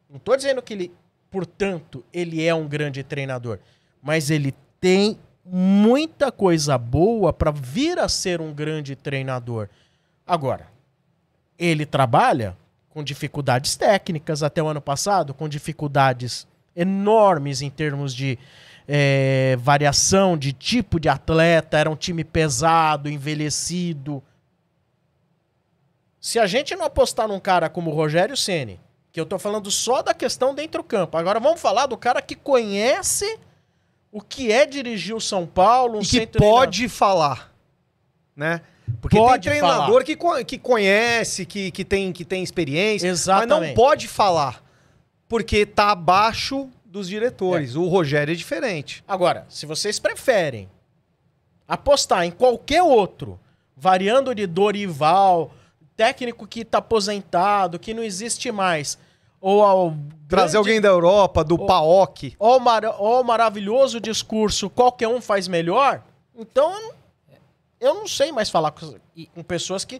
não estou dizendo que ele, portanto, ele é um grande treinador, mas ele tem muita coisa boa para vir a ser um grande treinador. Agora, ele trabalha com dificuldades técnicas até o ano passado, com dificuldades enormes em termos de eh, variação de tipo de atleta, era um time pesado, envelhecido. Se a gente não apostar num cara como o Rogério Ceni, que eu tô falando só da questão dentro do campo, agora vamos falar do cara que conhece o que é dirigir o São Paulo, um e que pode falar, né? Porque Pode tem treinador que, que conhece, que, que, tem, que tem experiência, mas não Exatamente. pode falar, porque tá abaixo dos diretores. O Rogério é diferente. Agora, se vocês preferem apostar em qualquer outro, variando de Dorival, técnico que tá aposentado, que não existe mais, ou ao Trazer grande- alguém da Europa, do Ô. PAOK. ou mara- ou maravilhoso discurso, qualquer um faz melhor, então eu não, sei mais falar com, com pessoas que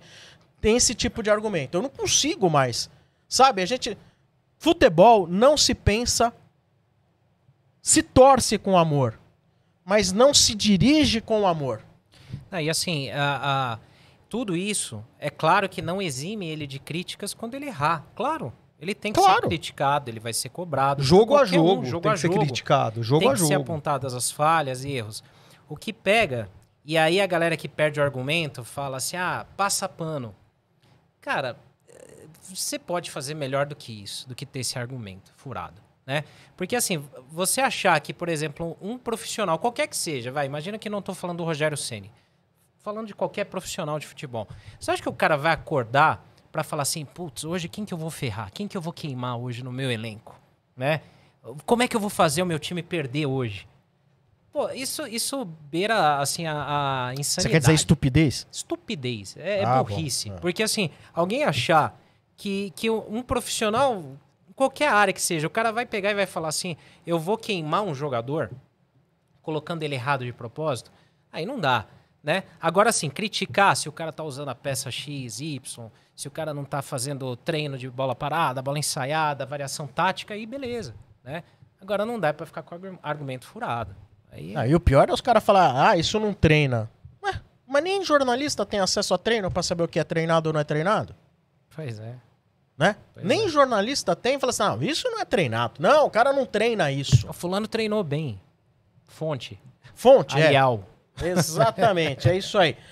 tem esse tipo de argumento. Eu não consigo mais. Sabe, a gente. Futebol não se pensa, se torce com amor, mas não se dirige com amor. Ah, e assim, a, a- tudo isso, é claro que não exime ele de críticas quando ele errar. Claro. Ele tem que ser Claro. criticado, ele vai ser cobrado. Jogo a Qualquer um, jogo, jogo tem a que ser jogo. criticado. Jogo tem a que ser jogo. apontadas as falhas e erros. O que pega, e aí a galera que perde o argumento fala assim: ah, passa pano. Cara, você pode fazer melhor do que isso, do que ter esse argumento furado. Né? Porque assim, você achar que, por exemplo, um profissional, qualquer que seja, vai, imagina que não estou falando do Rogério Ceni, falando de qualquer profissional de futebol. Você acha que o cara vai acordar para falar assim, putz, hoje quem que eu vou ferrar? Quem que eu vou queimar hoje no meu elenco? Né? Como é que eu vou fazer o meu time perder hoje? Pô, isso, isso beira, assim, a, a insanidade. Você quer dizer estupidez? Estupidez. É, é Ah, burrice. bom, é. Porque, assim, alguém achar que, que um profissional, qualquer área que seja, o cara vai pegar e vai falar assim: eu vou queimar um jogador, colocando ele errado de propósito, aí não dá. Né? Agora, assim, criticar se o cara tá usando a peça X, Y, se o cara não tá fazendo treino de bola parada, bola ensaiada, variação tática, aí beleza. Né? Agora não dá pra ficar com argu- argumento furado. Aí, Ah, e o pior é os caras falar, ah, isso não treina. Ué, mas nem jornalista tem acesso a treino pra saber o que é treinado ou não é treinado, Pois é. né? Pois nem é. jornalista tem e fala assim, não, isso não é treinado. Não, o cara não treina isso. O fulano treinou bem. Fonte. Fonte, é. Arial. Exatamente, é isso aí.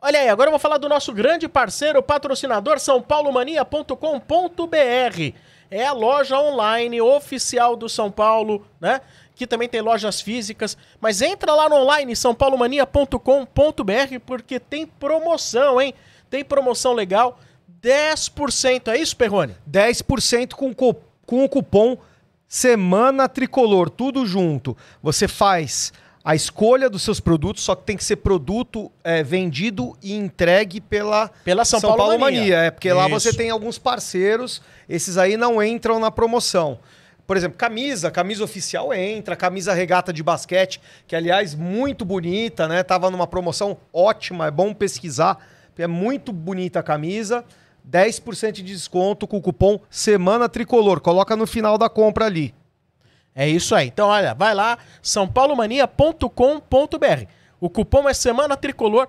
Olha aí, agora eu vou falar do nosso grande parceiro, patrocinador sãopaulomania.com.br. É a loja online oficial do São Paulo, né? Que também tem lojas físicas. Mas entra lá no online, sãopaulomania.com.br, porque tem promoção, hein? Tem promoção legal. 10%, é isso, Perrone? 10% com, co- com o cupom Semana Tricolor, tudo junto. Você faz a escolha dos seus produtos, só que tem que ser produto é, vendido e entregue pela Pela São, Paulo, Mania. É, porque lá você Isso. tem alguns parceiros, esses aí não entram na promoção. Por exemplo, camisa, camisa oficial entra, camisa regata de basquete, que aliás muito bonita, né? Tava numa promoção ótima, é bom pesquisar, é muito bonita a camisa. 10% de desconto com o cupom Semana Tricolor. Coloca no final da compra ali. É isso aí. Então, olha, vai lá, sãopaulomania.com.br. O cupom é Semana Tricolor,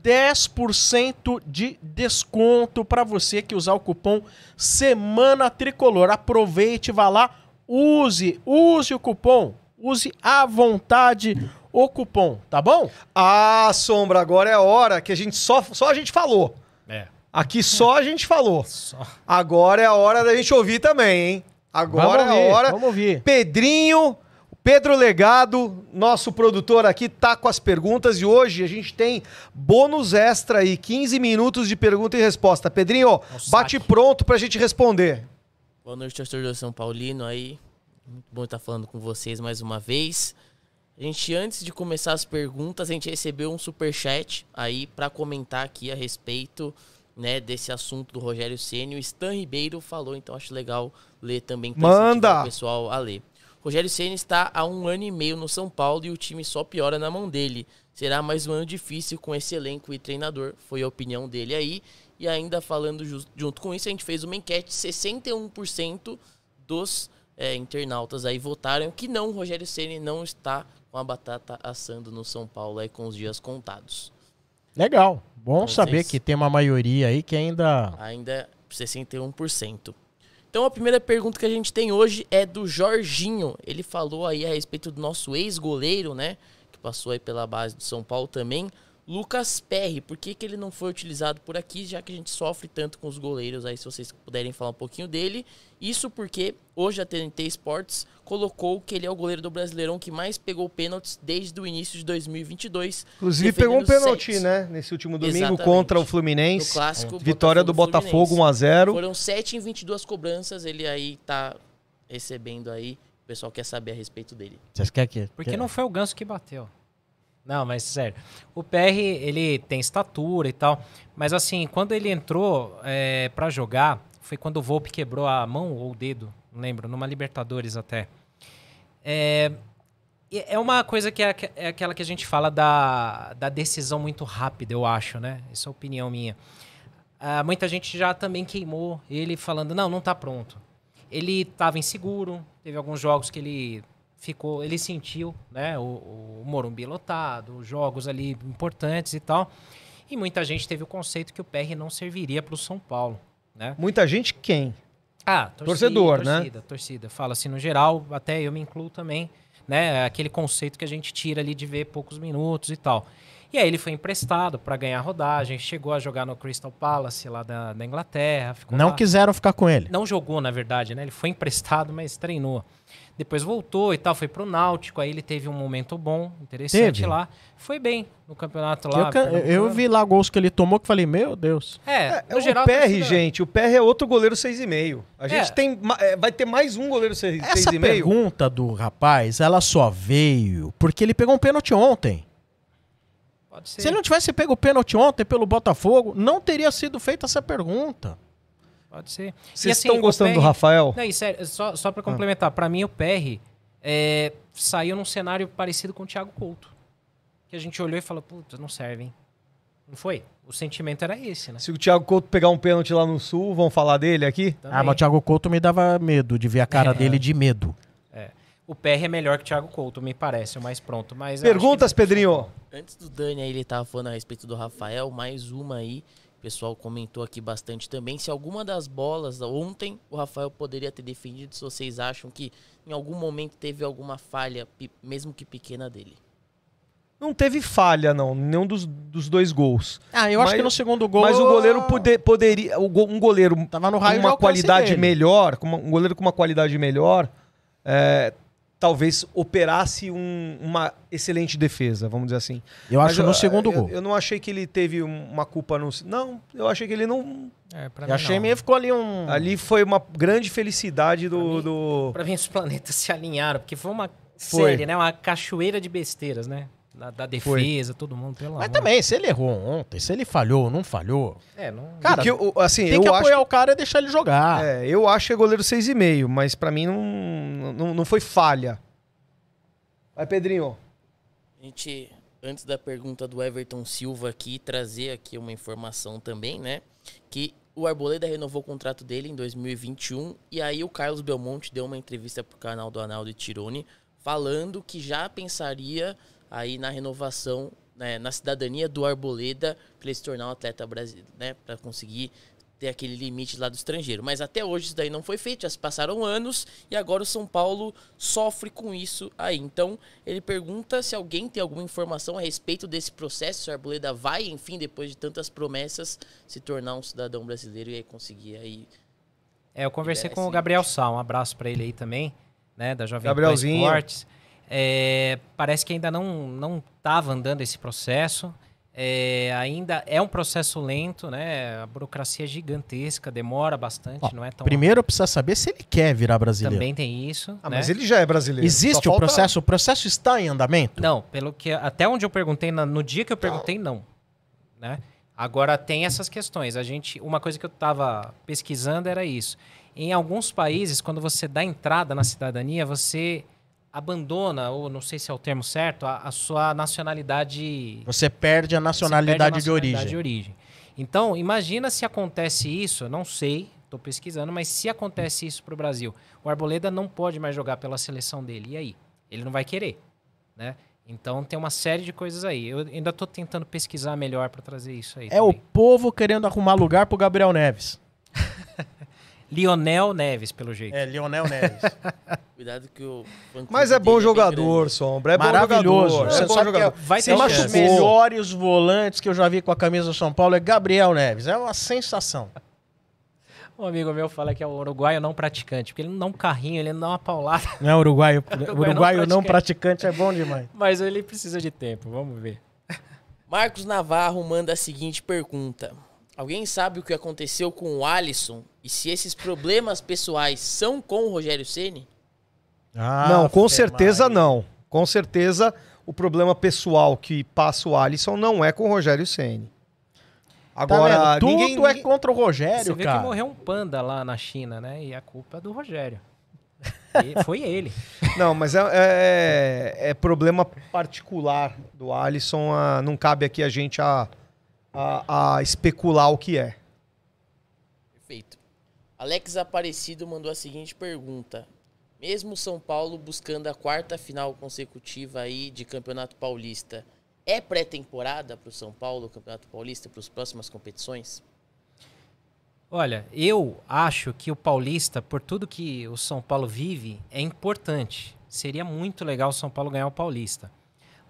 10% de desconto para você que usar o cupom Semana Tricolor. Aproveite, vá lá, use, use o cupom, use à vontade o cupom, tá bom? Ah, Sombra, agora é a hora que a gente só, só a gente falou. É. Aqui só a gente falou. Só. Agora é a hora da gente ouvir também, hein? Agora é a hora. Vamos ouvir. Pedrinho, Pedro Legado, nosso produtor aqui, tá com as perguntas e hoje a gente tem bônus extra aí, 15 minutos de pergunta e resposta. Pedrinho, bate saque. pronto pra gente responder. Boa noite, torcedor do São Paulino aí. Muito bom estar falando com vocês mais uma vez. A gente, antes de começar as perguntas, a gente recebeu um superchat aí para comentar aqui a respeito né, desse assunto do Rogério Ceni. O Stan Ribeiro falou, então acho legal ler também pra Manda! incentivar o pessoal a ler. Rogério Ceni está há um ano e meio no São Paulo e o time só piora na mão dele. Será mais um ano difícil com esse elenco e treinador, foi a opinião dele aí. E ainda falando ju- junto com isso, a gente fez uma enquete, 61% dos é, internautas aí votaram que não, o Rogério Ceni não está com a batata assando no São Paulo aí com os dias contados. Legal. Bom Então, saber vocês- que tem uma maioria aí que ainda. Ainda 61%. Então a primeira pergunta que a gente tem hoje é do Jorginho. Ele falou aí a respeito do nosso ex-goleiro, né? Que passou aí pela base do São Paulo também. Lucas Perry, por que, que ele não foi utilizado por aqui, já que a gente sofre tanto com os goleiros? Aí, se vocês puderem falar um pouquinho dele. Isso porque hoje a TNT Sports colocou que ele é o goleiro do Brasileirão que mais pegou pênaltis desde o início de 2022. Inclusive pegou um pênalti, né? Nesse último domingo Exatamente. contra o No Fluminense. clássico. Vitória do Botafogo Fluminense. 1x0. Foram 7 em 22 cobranças, ele aí tá recebendo aí. O pessoal quer saber a respeito dele. Vocês querem que. Porque não foi o Ganso que bateu. Não, mas sério. O PR, ele tem estatura e tal. Mas assim, quando ele entrou é, para jogar, foi quando o Volpe quebrou a mão ou o dedo, não lembro, numa Libertadores até. É, é uma coisa que é, é aquela que a gente fala da, da decisão muito rápida, eu acho, né? Essa é a opinião minha. Ah, muita gente já também queimou ele falando, não, não tá pronto. Ele estava inseguro, teve alguns jogos que ele ficou, ele sentiu, né, o, o Morumbi lotado, jogos ali importantes e tal. E muita gente teve o conceito que o PR não serviria para o São Paulo, né? Muita gente quem? Ah, torcida, Torcedor, né? torcida, Torcida, Fala assim, no geral, até eu me incluo também, né? Aquele conceito que a gente tira ali de ver poucos minutos e tal. E aí ele foi emprestado para ganhar rodagem, chegou a jogar no Crystal Palace lá da, da Inglaterra. Não lá. quiseram ficar com ele. Não jogou, na verdade, né? Ele foi emprestado, mas treinou. Depois voltou e tal, foi pro Náutico, aí ele teve um momento bom, interessante Teve? lá. Foi bem no campeonato Eu, lá. eu pernambucano. vi lá gols que ele tomou que falei, meu Deus. É, É, no o geral, a PR, torcida- gente, o PR é outro goleiro 6,5. A gente É. tem. é, Vai ter mais um goleiro 6,5. Essa pergunta do rapaz, ela só veio porque ele pegou um pênalti ontem. Pode ser. Se ele não tivesse pego o pênalti ontem pelo Botafogo, não teria sido feita essa pergunta. Pode ser. Vocês assim, estão gostando do Rafael? Não, e sério, só, só pra complementar, pra mim o PR é, saiu num cenário parecido com o Thiago Couto. Que a gente olhou e falou, puta, não serve, hein? Não foi? O sentimento era esse, né? Se o Thiago Couto pegar um pênalti lá no Sul, vão falar dele aqui? Também. Ah, mas o Thiago Couto me dava medo de ver a cara É. dele de medo. O PR é melhor que o Thiago Couto, me parece, o mais pronto. Mas Perguntas, que- Pedrinho? Antes do Dani aí, ele tava falando a respeito do Rafael, mais uma aí. O pessoal comentou aqui bastante também. Se alguma das bolas ontem o Rafael poderia ter defendido, se vocês acham que em algum momento teve alguma falha, mesmo que pequena dele. Não teve falha, não. Nenhum dos, dos dois gols. Ah, eu Mas- acho que no segundo gol. Mas o goleiro pode- poderia. Um goleiro Tava no com raio de uma qualidade dele. melhor, com um goleiro com uma qualidade melhor, é, talvez operasse um- uma excelente defesa, vamos dizer assim. Eu Mas acho no segundo eu, gol. Eu não achei que ele teve um- uma culpa no. Não, eu achei que ele não. É, pra Eu mim achei não. meio ficou ali um. Ali foi uma grande felicidade Pra do. mim- do... Pra mim, os planetas se alinharam, porque foi uma Foi. série, né? Uma cachoeira de besteiras, né? Da, da defesa, todo mundo, pelo Mas amor. também, se ele errou ontem, se ele falhou ou não falhou, É, não... Cara, o- assim, tem eu que acho apoiar o cara e deixar ele jogar. É, eu acho que é goleiro 6,5, mas pra mim não, não, não foi falha. Vai, Pedrinho. A gente, antes da pergunta do Everton Silva aqui, trazer aqui uma informação também, né? Que o Arboleda renovou o contrato dele em 2021 e aí o Carlos Belmonte deu uma entrevista pro canal do Analdo e Tirone falando que já pensaria aí na renovação, né, na cidadania do Arboleda para ele se tornar um atleta brasileiro, né? Para conseguir ter aquele limite lá do estrangeiro. Mas até hoje isso daí não foi feito, já se passaram anos e agora o São Paulo sofre com isso aí. Então ele pergunta se alguém tem alguma informação a respeito desse processo, se o Arboleda vai, enfim, depois de tantas promessas, se tornar um cidadão brasileiro e aí conseguir aí. É, eu conversei com o. Gabriel Sá, um abraço pra ele aí também, né, da Jovem Pan Gabrielzinho. Esportes. É, parece que ainda não não estava andando esse processo. É, ainda é um processo lento, né? A burocracia é gigantesca, demora bastante, Ó, não é tão Primeiro precisa saber se ele quer virar brasileiro. Também tem isso. Ah, né? mas ele já é brasileiro. Existe Só o falta- processo? O processo está em andamento? Não, pelo que até onde eu perguntei na- no dia que eu perguntei não, né? Agora tem essas questões. A gente, uma coisa que eu estava pesquisando era isso. Em alguns países, quando você dá entrada na cidadania, você abandona, ou não sei se é o termo certo, a, a sua nacionalidade Você perde a nacionalidade, perde a de nacionalidade origem. de origem. Então, imagina se acontece isso, não sei, estou pesquisando, mas se acontece isso para o Brasil, o Arboleda não pode mais jogar pela seleção dele. E aí? Ele não vai querer, né? Então tem uma série de coisas aí. Eu ainda estou tentando pesquisar melhor para trazer isso aí. É o também. povo querendo arrumar lugar pro Gabriel Neves. Lionel Neves, pelo jeito. É, Lionel Neves. Cuidado que o. Mas é bom bem jogador. Sombra. É bom Maravilhoso. jogador. Você É bom jogador. que Vai ter Um dos melhores volantes que eu já vi com a camisa do São Paulo é Gabriel Neves. É uma sensação. Um amigo meu fala que é o uruguaio não praticante, porque ele não dá um carrinho, ele não dá uma paulada, Não é uruguaio. Uruguaio uruguaio não não praticante é bom demais. mas ele precisa de tempo, vamos ver. Marcos Navarro manda a seguinte pergunta: Alguém sabe o que aconteceu com o Alisson e se esses problemas pessoais são com o Rogério Ceni? Não, com certeza Maria. não. Com certeza o problema pessoal que passa o Alisson não é com o Rogério Ceni. Tá Agora, vendo? Tudo ninguém, é ninguém- contra o Você Rogério, viu cara. que morreu um panda lá na China, né? E a culpa é do Rogério. E foi ele. Não, mas é, é- é problema particular do Alisson. ah, não cabe aqui a gente a, a, a especular o que é. Perfeito. Alex Aparecido mandou a seguinte pergunta. Mesmo São Paulo buscando a quarta final consecutiva aí de Campeonato Paulista, é pré-temporada para o São Paulo, Campeonato Paulista, para as próximas competições? Olha, eu acho que o Paulista, por tudo que o São Paulo vive, é importante. Seria muito legal o São Paulo ganhar o Paulista.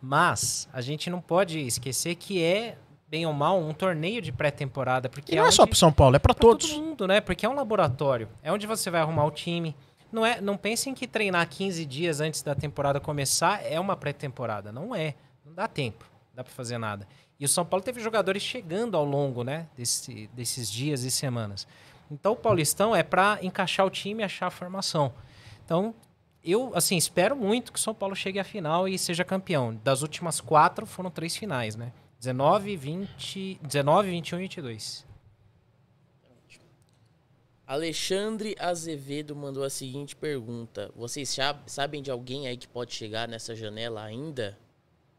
Mas a gente não pode esquecer que é, bem ou mal, um torneio de pré-temporada. Porque E não é só onde- pro São Paulo, é pra todos. todo mundo, né? Porque é um laboratório. É onde você vai arrumar o time. Não, é, não pensem que treinar 15 dias antes da temporada começar é uma pré-temporada. Não é. Não dá tempo. Não dá pra fazer nada. E o São Paulo teve jogadores chegando ao longo, né? Desse, desses dias e semanas. Então o Paulistão é pra encaixar o time e achar a formação. Então, eu, assim, espero muito que o São Paulo chegue à final e seja campeão. Das últimas quatro foram três finais, né? 19, 20, 19, 21 e 22. Alexandre Azevedo mandou a seguinte pergunta. Vocês sabem de alguém aí que pode chegar nessa janela ainda?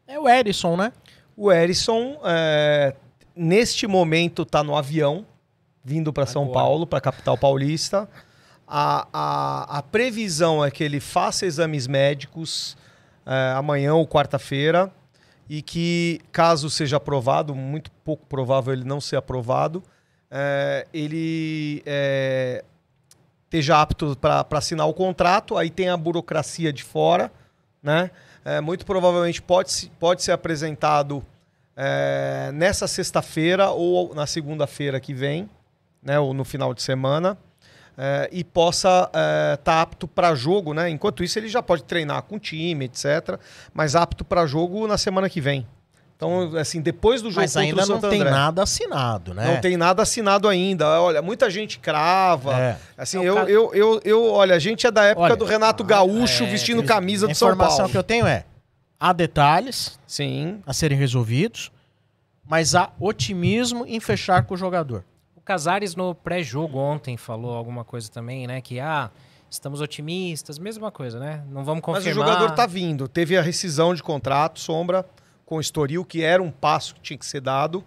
É o Erisson, né? O Erisson, é, neste momento, está no avião, vindo para São. Paulo, para a capital paulista. A, a, a previsão é que ele faça exames médicos é, amanhã ou quarta-feira e que, caso seja aprovado, muito pouco provável ele não ser aprovado, é, ele é, esteja apto para assinar o contrato. Aí tem a burocracia de fora, né? É, muito provavelmente pode, pode ser apresentado é, nessa sexta-feira ou na segunda-feira que vem, né? Ou no final de semana. É, e possa estar apto para jogo, né? Enquanto isso, ele já pode treinar com o time, etc. Mas apto para jogo na semana que vem. Então, assim, depois do jogo Mas contra ainda o não Santo tem André. nada assinado, né? Não tem nada assinado ainda. Olha, muita gente crava. É. Assim, É eu, eu, eu, eu, olha, a gente é da época Olha, do Renato Gaúcho é, vestindo A camisa do São informação Paulo. que eu tenho é: há detalhes Sim. a serem resolvidos, mas há otimismo em fechar com o jogador. Casares no pré-jogo ontem falou alguma coisa também, né? Que, ah, estamos otimistas, mesma coisa, né? Não vamos Mas o confirmar. jogador tá vindo. Teve a rescisão de contrato, sombra, com o Estoril, que era um passo que tinha que ser dado.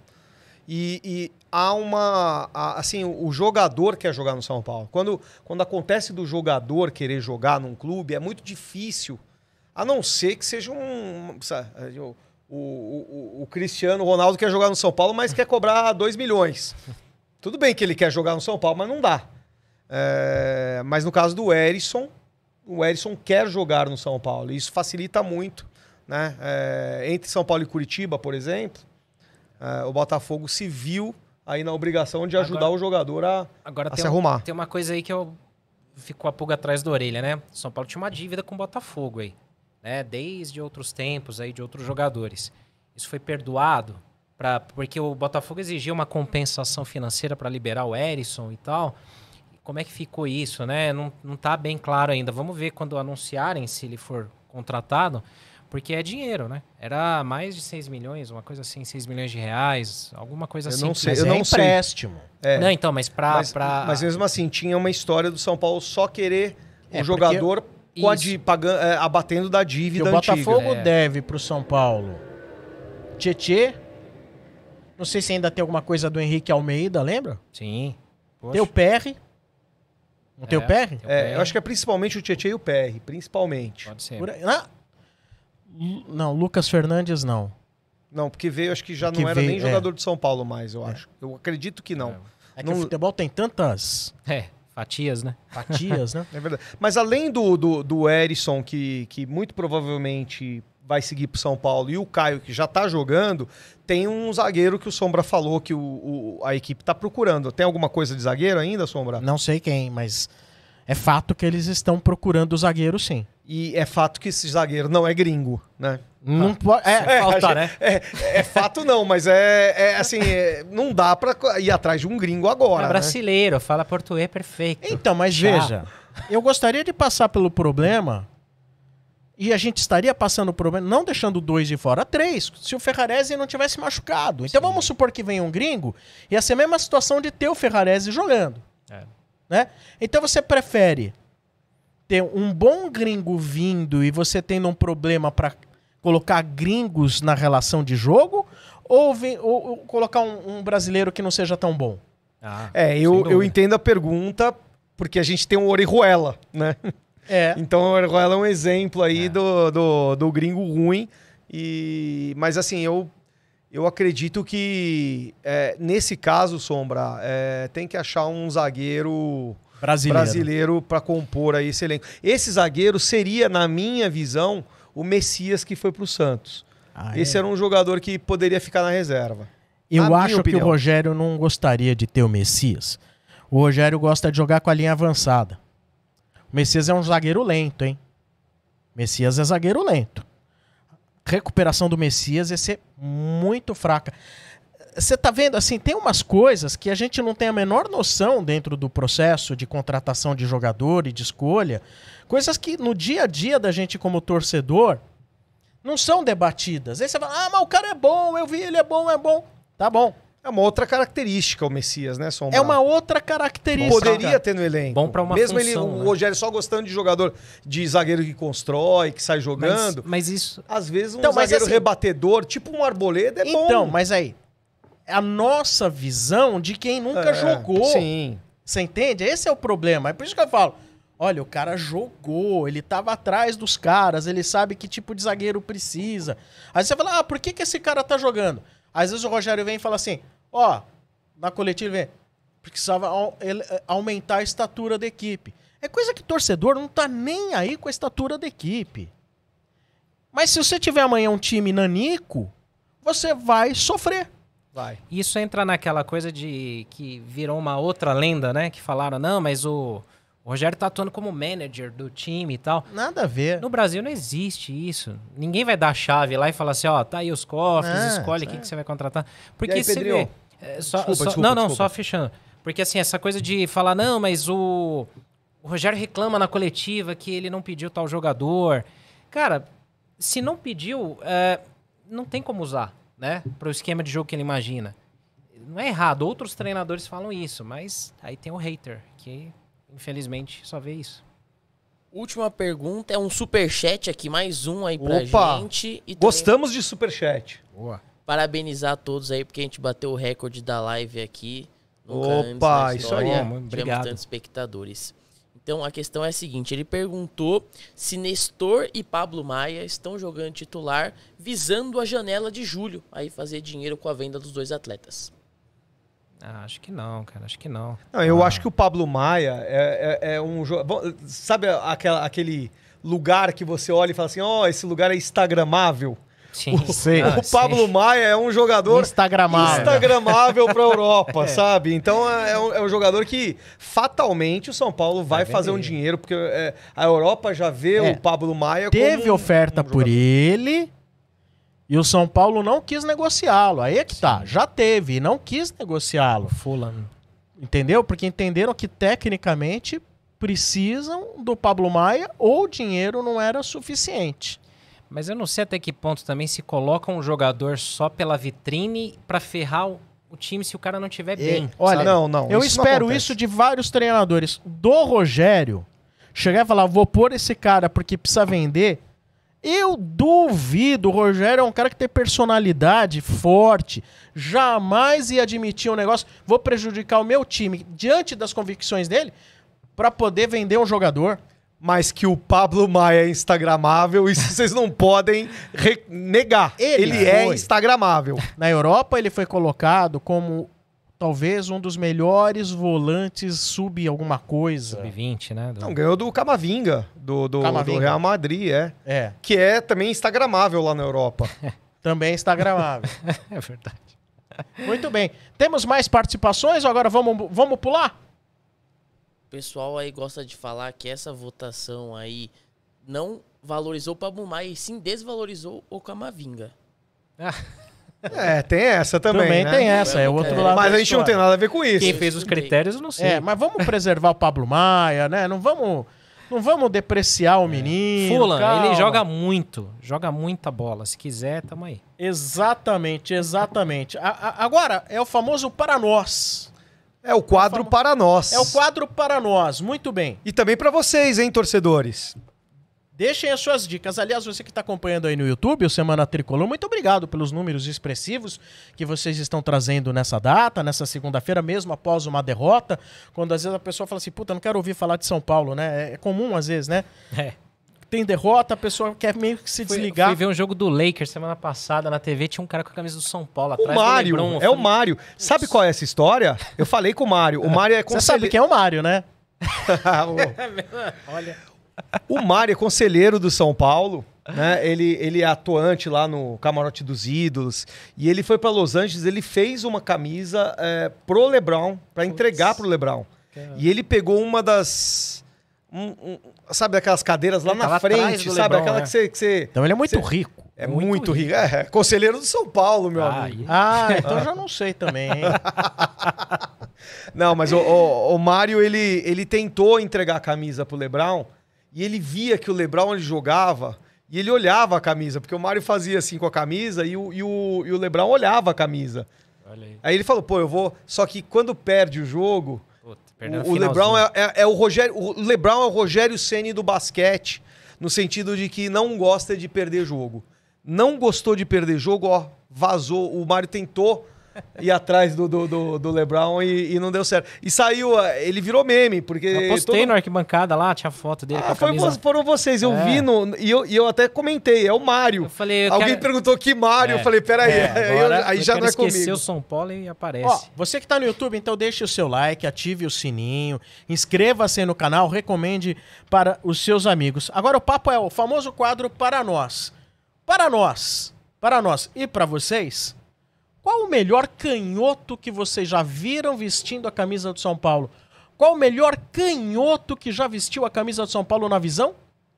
E, e há uma. a- Assim, o o jogador quer jogar no São Paulo. Quando, quando acontece do jogador querer jogar num clube, é muito difícil. A não ser que seja um. sabe, O, o, o, o Cristiano Ronaldo quer jogar no São Paulo, mas quer cobrar 2 milhões. Tudo bem que ele quer jogar no São Paulo, mas não dá. É, mas no caso do Erisson, o Erisson quer jogar no São Paulo. E isso facilita muito. Né? É, entre São Paulo e Curitiba, por exemplo, é, o Botafogo se viu aí na obrigação de ajudar Agora- o jogador a, Agora a se um- arrumar. tem uma coisa aí que eu ficou a pulga atrás da orelha, né? São Paulo tinha uma dívida com o Botafogo aí, né? Desde outros tempos aí de outros jogadores. Isso foi perdoado para porque o Botafogo exigia uma compensação financeira para liberar o Erisson e tal. Como é que ficou isso, né? Não, não tá bem claro ainda. Vamos ver quando anunciarem se ele for contratado, porque é dinheiro, né? Era mais de 6 milhões, uma coisa assim, 6 milhões de reais, alguma coisa Eu assim. não sei, Mas eu é não sei. empréstimo. É. Não, então, mas pra... mas, pra... mas mesmo assim, tinha uma história do São Paulo só querer É, o jogador com a pagando, é, abatendo da Que dívida o Botafogo antiga. É. deve pro São Paulo. Tietê. Não sei se ainda tem alguma coisa do Henrique Almeida, lembra? Sim. Poxa. Tem o PR. Não tem o É, PR? tem o É, PR, eu acho que é principalmente o Tietchan e o PR, principalmente. Pode ser. Ah, Não, Lucas Fernandes não. Não, porque veio, acho que já Que não era veio, nem é. jogador de São Paulo mais, eu acho. Eu acredito que não. É que Não- o futebol tem tantas É, fatias, né? fatias, né? É verdade. Mas além do, do, do Erisson, que, que muito provavelmente vai seguir pro São Paulo, e o Caio, que já tá jogando, tem um zagueiro que o Sombra falou que o, o- a equipe tá procurando. Tem alguma coisa de zagueiro ainda, Sombra? Não sei quem, mas é fato que eles estão procurando o zagueiro, sim. E é fato que esse zagueiro não é gringo, né? Não pode. É, Falta, a né? É, é fato não, mas é, é assim, é, não dá pra ir atrás de um gringo agora, É né? brasileiro, fala português perfeito. Então, mas Chato. veja, eu gostaria de passar pelo problema e a gente estaria passando o problema, não deixando dois de fora, três, se o Ferrarese não tivesse machucado. Então vamos supor que venha um gringo, ia ser a mesma situação de ter o Ferrarese jogando. É. Né? Então você prefere ter um bom gringo vindo e você tendo um problema para colocar gringos na relação de jogo ou, vi- ou- ou colocar um, um brasileiro que não seja tão bom? Ah, É, eu, eu entendo a pergunta porque a gente tem um Orejuela, né? É. Então o Orejuela é um exemplo aí do, do, do gringo ruim. E, mas assim, eu, eu acredito que é, nesse caso, Sombra, é, tem que achar um zagueiro Brasileiro. brasileiro para compor aí esse elenco. Esse zagueiro seria, na minha visão, o Messias que foi pro Santos. Ah, Esse é. era um jogador que poderia ficar na reserva. Eu na acho que o. Rogério não gostaria de ter o Messias. O Rogério gosta de jogar com a linha avançada. Messias é um zagueiro lento, hein? Messias é zagueiro lento. Recuperação do Messias ia ser muito fraca. Você tá vendo, assim, tem umas coisas que a gente não tem a menor noção dentro do processo de contratação de jogador e de escolha. Coisas que no dia a dia da gente como torcedor não são debatidas. Aí você fala, ah, mas o cara é bom, eu vi ele é bom, é bom. Tá bom. É uma outra característica o Messias, né, Sombra? É uma outra característica. Poderia ter no elenco. Bom pra uma Mesmo ele, função, o né? Rogério só gostando de jogador, de zagueiro que constrói, que sai Mas, jogando. mas isso. Às vezes um Então, mas zagueiro assim- rebatedor, tipo um arboleda, é Então, bom. mas aí, é a nossa visão de quem nunca É, jogou. Sim. Você entende? Esse é o problema. É por isso que eu falo. Olha, o cara jogou, ele tava atrás dos caras, ele sabe que tipo de zagueiro precisa. Aí você fala, ah, por que, que esse cara tá jogando? Às vezes o Rogério vem e fala assim, ó, na coletiva vem, precisava eh, aumentar a estatura da equipe. É coisa que torcedor não tá nem aí com a estatura da equipe. Mas se você tiver amanhã um time nanico, você vai sofrer. Vai. Isso entra naquela coisa de que virou uma outra lenda, né? Que falaram, não, mas o, o Rogério tá atuando como manager do time e tal. Nada a ver. No Brasil não existe isso. Ninguém vai dar a chave lá e falar assim, ó, tá aí os cofres, Ah, escolhe quem certo. que você vai contratar. Porque E aí, você Pedrinho? vê... é, só- Desculpa, só- desculpa, não, não, desculpa. só fechando. Porque assim, essa coisa de falar, não, mas o, o Rogério reclama na coletiva que ele não pediu tal jogador. Cara, se não pediu, é, não tem como usar, né? Para o esquema de jogo que ele imagina. Não é errado, outros treinadores falam isso, mas aí tem o hater, que infelizmente só vê isso. Última pergunta é um superchat aqui, mais um aí pra Opa! gente. E também Gostamos de superchat. Boa. parabenizar a todos aí, porque a gente bateu o recorde da live aqui. Nunca Opa, antes isso história aí. tivemos Obrigado. tantos espectadores. Então a questão é a seguinte: ele perguntou se Nestor e Pablo Maia estão jogando titular visando a janela de julho, aí fazer dinheiro com a venda dos dois atletas. Ah, acho que não, cara, acho que não. Não, eu Ah. acho que o Pablo Maia é, é- é um jogador. Sabe aquela, aquele lugar que você olha e fala assim: ó, esse lugar é instagramável? Sim. Sei. Ah, o Pablo sim. Maia é um jogador Instagramável. instagramável para Europa, sabe? Então é, é um, é um jogador que fatalmente o São Paulo vai, Vai fazer um dinheiro, porque é, a Europa já vê É. o Pablo Maia Teve como um- oferta um por ele e o São Paulo não quis negociá-lo. Aí é que tá. Já teve e não quis negociá-lo. Fulham. Entendeu? Porque entenderam que tecnicamente precisam do Pablo Maia ou o dinheiro não era suficiente. Mas eu não sei até que ponto também se coloca um jogador só pela vitrine pra ferrar o, time se o cara não tiver bem. É, olha, sabe? não, não. Eu isso não espero acontece. isso de vários treinadores. Do Rogério, chegar e falar, vou pôr esse cara porque precisa vender. Eu duvido. O Rogério é um cara que tem personalidade forte. Jamais ia admitir um negócio. Vou prejudicar o meu time diante das convicções dele para poder vender um jogador. Mas que o Pablo Maia é instagramável, isso vocês não podem negar. Ele Ele, é instagramável. Na Europa, ele foi colocado como talvez um dos melhores volantes sub alguma coisa. Sub-20, né? Do- Não, ganhou do Camavinga, do, do, Camavinga. do Real Madrid, é. É, Que é também instagramável lá na Europa. também está gravável. É verdade. Muito bem. Temos mais participações ou agora vamos, vamos pular? O pessoal aí gosta de falar que essa votação aí não valorizou o Pablo Maia e sim desvalorizou o Camavinga. é, tem essa também, Também né? tem essa, é o outro É, lado. Mas da a gente não tem nada a ver com isso. Quem fez os critérios, eu não sei. É, mas vamos preservar o Pablo Maia, né? Não vamos, não vamos depreciar o menino. Fulham, calma. ele joga muito. Joga muita bola. Se quiser, tamo aí. Exatamente, exatamente. A- a- agora, é o famoso para nós. É o quadro para nós. É o quadro para nós. Muito bem. E também para vocês, hein, torcedores. Deixem as suas dicas. Aliás, você que está acompanhando aí no YouTube, o Semana Tricolor, muito obrigado pelos números expressivos que vocês estão trazendo nessa data, nessa segunda-feira, mesmo após uma derrota. Quando às vezes a pessoa fala assim, puta, não quero ouvir falar de São Paulo, né? É comum às vezes, né? É. Tem derrota, a pessoa quer meio que se Fui, desligar. fui ver um jogo do Lakers semana passada na TV, tinha um cara com a camisa do São Paulo O atrás do Mário, LeBron. É o falei, Mário. Sabe qual é essa história? Eu falei com o Mário. O Mário é Você sabe conselheiro. quem é o Mário, né? Olha, O Mário é conselheiro do São Paulo. Né? Ele, ele é atuante lá no Camarote dos Ídolos. E ele foi para Los Angeles, ele fez uma camisa é, pro Lebron, para entregar pro Lebron. E ele pegou uma das. um- um- sabe aquelas cadeiras lá Ele na frente, sabe? LeBron, Aquela né? que você. Que você Então ele é muito Cê- rico. é Muito muito, rico. É, é conselheiro do São Paulo, meu Ah, amigo. e- Ah, então já não sei também, hein? Não, mas o, o, o Mário, ele, ele tentou entregar a camisa pro Lebron e ele via que o Lebron ele jogava e ele olhava a camisa, porque o Mário fazia assim com a camisa e o, e o, e o Lebron olhava a camisa. aí. Aí ele falou, pô, eu vou. Só que quando perde o jogo, Puta, o, o Lebron é, é- é o Rogério. O Lebron é o Rogério Ceni do basquete, no sentido de que não gosta de perder jogo. Não gostou de perder jogo, ó, vazou. O Mário tentou ir atrás do, do, do, do Lebron e, e não deu certo. E saiu, ah, ele virou meme, porque. Eu postei todo- na arquibancada lá, tinha foto dele com Ah, a foi foram vocês, eu É. vi no, e, eu, e eu até comentei, é o Mário. Eu falei, eu Alguém quero- perguntou que Mário, eu É. falei, peraí, É, aí, eu- agora aí Eu já quero não é comigo. o São Paulo e aparece. Ó, você que tá no YouTube, então deixe o seu like, ative o sininho, inscreva-se no canal, recomende para os seus amigos. Agora o papo é o famoso quadro para nós. Para nós, para nós e para vocês, qual o melhor canhoto que vocês já viram vestindo a camisa do São Paulo? Qual o melhor canhoto que já vestiu a camisa do São Paulo na visão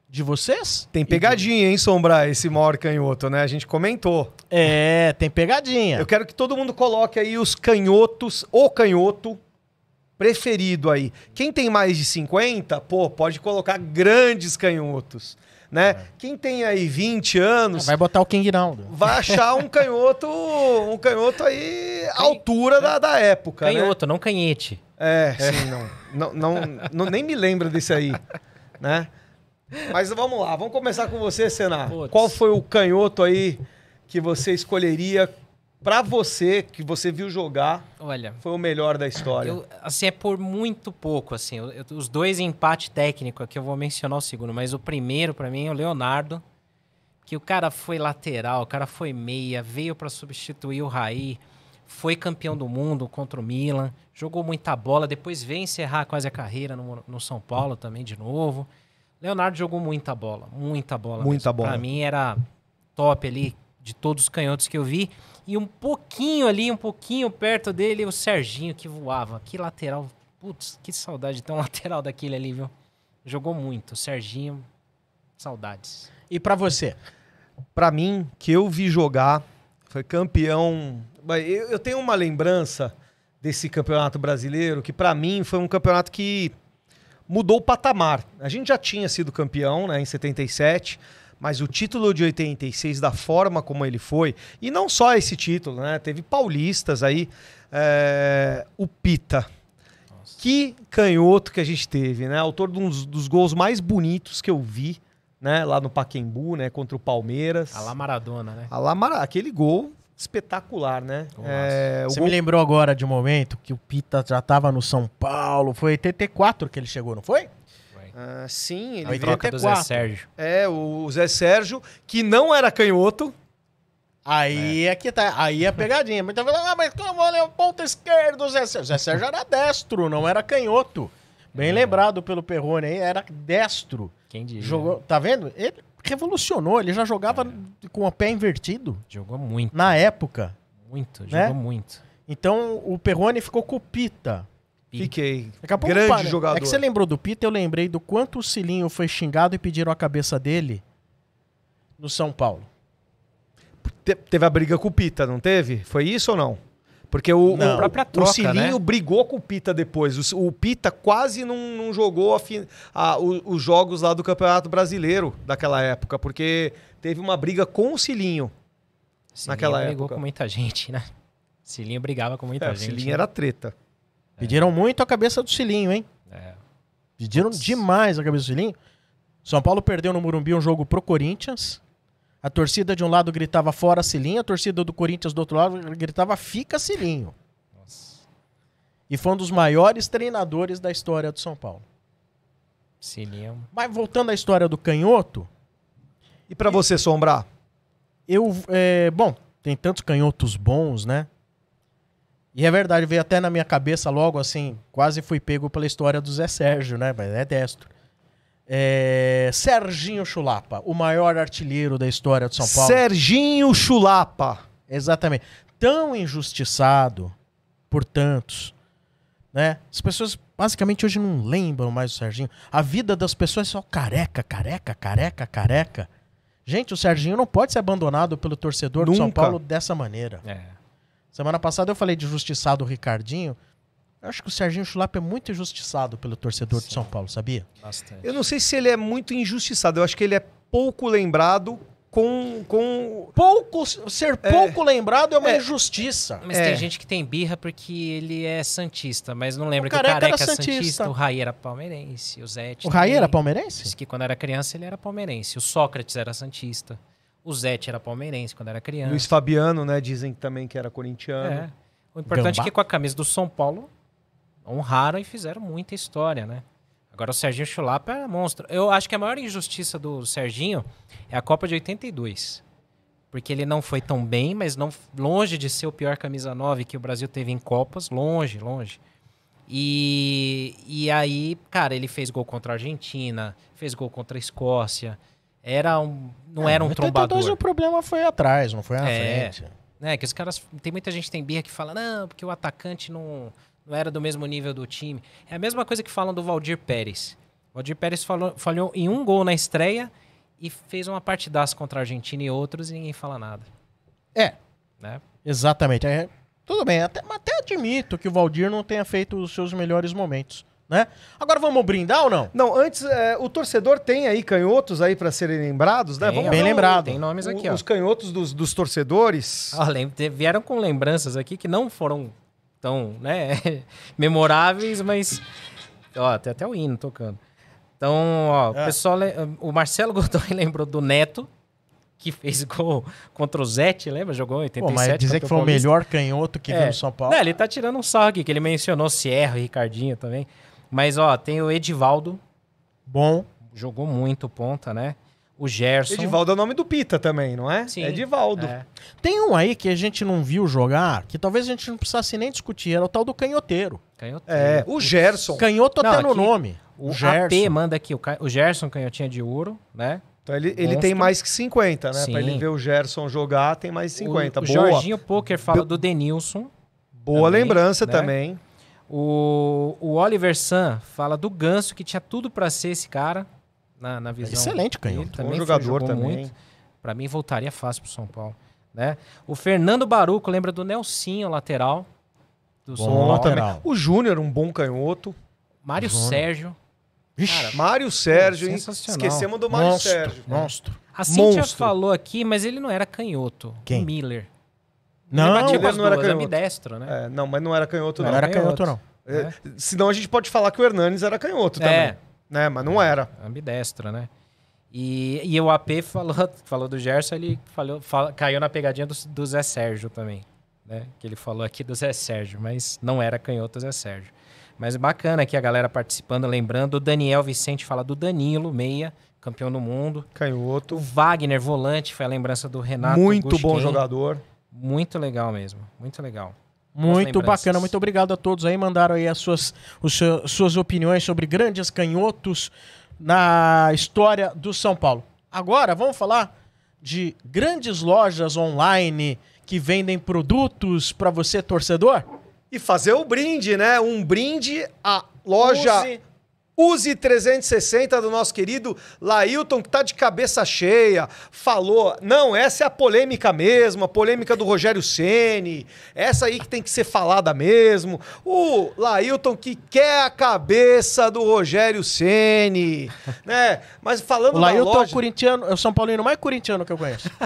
de vocês? Tem pegadinha, hein, Sombra, esse maior canhoto, né? A gente comentou. É, tem pegadinha. Eu quero que todo mundo coloque aí os canhotos, o canhoto preferido aí. Quem tem mais de 50, pô, pode colocar grandes canhotos, né? Quem tem aí 20 anos, Vai botar o King Naldo. vai achar um canhoto, um canhoto aí à altura da, da época, né? Canhoto, não canhete. É, sim, não, não, não, não- Nem me lembro desse aí, né? Mas vamos lá, vamos começar com você. Putz. Qual foi o canhoto aí que você escolheria pra você, que você viu jogar, Olha, foi o melhor da história? eu, assim, é por muito pouco, assim. eu- eu- os dois em empate técnico aqui, eu vou mencionar o segundo, mas o primeiro, pra mim, é o Leonardo. Que o cara foi lateral, o cara foi meia, veio pra substituir o Raí, foi campeão do mundo contra o Milan, jogou muita bola, depois veio encerrar quase a carreira no, no São Paulo também de novo. Leonardo jogou muita bola, muita bola. Muita mesmo. bola. Pra mim era top ali de todos os canhotos que eu vi. E um pouquinho ali, um pouquinho perto dele, o Serginho que voava. Que lateral. Putz, que saudade de ter um lateral daquele ali, viu? Jogou muito. O Serginho, saudades. E pra você? Pra mim, que eu vi jogar, foi campeão. Eu, tenho uma lembrança desse campeonato brasileiro que pra mim foi um campeonato que mudou o patamar. A gente já tinha sido campeão, né, em 77, mas o título de 86 da forma como ele foi, e não só esse título, né, teve paulistas aí, é, o Pita. Que canhoto que a gente teve, né? Autor de um dos, dos gols mais bonitos que eu vi, né? Lá no Paquembu, né? Contra o Palmeiras. A lá Maradona, né? A lá Mara- aquele gol espetacular, né? É, Você gol- me lembrou agora de um momento que o Pita já tava no São Paulo. Foi 84 que ele chegou, não foi? Ah, sim, ele veio- Troca do Zé 84. Sérgio. É, o Zé Sérgio, que não era canhoto. Aí é. que tá. Aí é a pegadinha. Muita gente fala, ah, mas como olha o ponto esquerdo, Zé Sérgio. Zé Sérgio era destro, não era canhoto. Bem lembrado pelo Perrone aí, era destro. Quem diria? Jogou, tá vendo? Ele revolucionou, ele já jogava com o pé invertido Jogou muito, na época. muito. Né? Jogou muito. Então o Perrone ficou com o Pita. Fiquei. Daqui a pouco, Grande para. jogador. É que você lembrou do Pita, eu lembrei do quanto o Cilinho foi xingado e pediram a cabeça dele no São Paulo. Te- teve a briga com o Pita, não teve? Foi isso ou não? Porque o, Não. o, A própria o troca, Cilinho né? brigou com o Pita depois. O, o Pita quase não, não jogou a fi- a- o- os jogos lá do Campeonato Brasileiro daquela época, porque teve uma briga com o Cilinho. Cilinho Naquela brigou época. com muita gente, né? Cilinho brigava com muita É, o gente. Cilinho né? era treta. Pediram muito a cabeça do Cilinho, hein? É. Pediram demais a cabeça do Cilinho. São Paulo perdeu no Morumbi um jogo pro Corinthians. A torcida de um lado gritava fora Cilinho, a torcida do Corinthians do outro lado gritava fica Cilinho. E foi um dos maiores treinadores da história do São Paulo. Sininho. Mas voltando à história do canhoto, E pra você, Sombrar? eu. é, bom, tem tantos canhotos bons, né? E é verdade, veio até na minha cabeça logo assim, quase fui pego pela história do Zé Sérgio, né? Mas é destro. É, Serginho Chulapa, o maior artilheiro da história de São Paulo. Serginho Chulapa. Exatamente. Tão injustiçado por tantos, né? As pessoas basicamente hoje não lembram mais do Serginho. A vida das pessoas é só careca, careca, careca, careca. Gente, o Serginho não pode ser abandonado pelo torcedor do São Nunca. Paulo dessa maneira. É. Semana passada eu falei de injustiçado o Ricardinho. Eu acho que o Serginho Chulapa é muito injustiçado pelo torcedor de São Paulo, sabia? Bastante. Eu não sei se ele é muito injustiçado. Eu acho que ele é pouco lembrado com. com... Pouco, ser pouco lembrado é uma É. injustiça. Mas É. tem gente que tem birra porque ele é santista, mas não lembra O que o Careca era é santista. santista. o Raí era palmeirense, o Zete O Raí era palmeirense? Disse que quando era criança ele era palmeirense. O Sócrates era santista. O Zete era palmeirense quando era criança. Luiz Fabiano, né? Dizem também que era corintiano. É. O importante Gambá. é que com a camisa do São Paulo honraram e fizeram muita história, né? Agora o Serginho Chulapa é monstro. Eu acho que a maior injustiça do Serginho é a Copa de 82. Porque ele não foi tão bem, mas não longe de ser o pior camisa 9 que o Brasil teve em Copas, longe, longe. E, e aí, cara, ele fez gol contra a Argentina, fez gol contra a Escócia. Era um, não era um Em 82 trombador o problema foi atrás, não foi na É. frente. né? Que os caras. Tem muita gente que tem birra que fala, não, porque o atacante não, não era do mesmo nível do time. É a mesma coisa que falam do Valdir Pérez. O Valdir Pérez falou, falhou em um gol na estreia e fez uma partidaça contra a Argentina e outros e ninguém fala nada. É, Né? exatamente. É, tudo bem, até, mas até admito que o Valdir não tenha feito os seus melhores momentos, né? Agora vamos brindar ou não? Não, antes, é, o torcedor tem aí canhotos aí pra serem lembrados, né? Tem, Vamos bem o- lembrado. Tem nomes o- aqui, ó. Os canhotos dos, dos torcedores. Ó, te- vieram com lembranças aqui que não foram tão, né, memoráveis, mas ó, tem até o hino tocando. Então, ó, É. o pessoal, o Marcelo Godoy lembrou do Neto, que fez gol contra o Zete, lembra? Jogou em 87. Pô, mas dizer que o foi o melhor canhoto que É. veio no São Paulo. Não, ele tá tirando um sarro aqui, que ele mencionou Sierra e Ricardinho também. Mas, ó, tem o Edivaldo, Bom. jogou muito ponta, né? O Gerson. Edivaldo é o nome do Pita também, não é? Sim. Edivaldo. É. Tem um aí que a gente não viu jogar, que talvez a gente não precisasse nem discutir, era o tal do canhoteiro. Canhoteiro. É, o Gerson. Canhoto Não, até no nome. O Gerson. AP manda aqui, o, Ca- o Gerson canhotinha de ouro, né? Então ele, ele Monstro. tem mais que 50, né? Sim. Pra ele ver o Gerson jogar, tem mais 50. O, o Boa. Jorginho Poker fala do Denilson. Boa também, lembrança né? também. O, o Oliver San fala do Ganso, que tinha tudo pra ser esse cara, na, na visão. Excelente dele. canhoto. Também Bom foi, jogador jogou também. Pra mim, voltaria fácil pro São Paulo. Né? O Fernando Baruco lembra do Nelsinho, lateral. Do São Bom Paulo. lateral. O Júnior, um bom canhoto. Mário Júnior. Sérgio. Vixe, Mário Sérgio, hein? sensacional. Esquecemos do Mário monstro, Sérgio. monstro. A Cintia Monstro. falou aqui, mas ele não era canhoto. Quem? O Miller. Não, ele batia com as não era duas, canhoto. ambidestro, né? É, não, mas não era canhoto, não não. era canhoto. não. É, senão a gente pode falar que o Hernanes era canhoto É. também. Né? Mas não era. Ambidestro, né? E, e o AP falou, falou do Gerson, ele falou, fala- caiu na pegadinha do, do Zé Sérgio também. Né? Que ele falou aqui do Zé Sérgio, mas não era canhoto Zé Sérgio. Mas bacana aqui a galera participando, lembrando. O Daniel Vicente fala do Danilo, meia, campeão do mundo. O Canhoto. Wagner, volante, foi a lembrança do Renato. Muito bom Gusquem. jogador. Muito legal mesmo, muito legal. Muito bacana, muito obrigado a todos aí. Mandaram aí as suas, os suas opiniões sobre grandes canhotos na história do São Paulo. Agora vamos falar de grandes lojas online que vendem produtos para você, torcedor? E fazer o brinde, né? Um brinde à loja Use- Use 360 do nosso querido Lailton, que tá de cabeça cheia, falou: não, essa é a polêmica mesmo, a polêmica do Rogério Ceni, essa aí que tem que ser falada mesmo. O Lailton que quer a cabeça do Rogério Ceni, né? Mas falando O da Lailton é o loja, corintiano, é o São Paulino mais corintiano que eu conheço.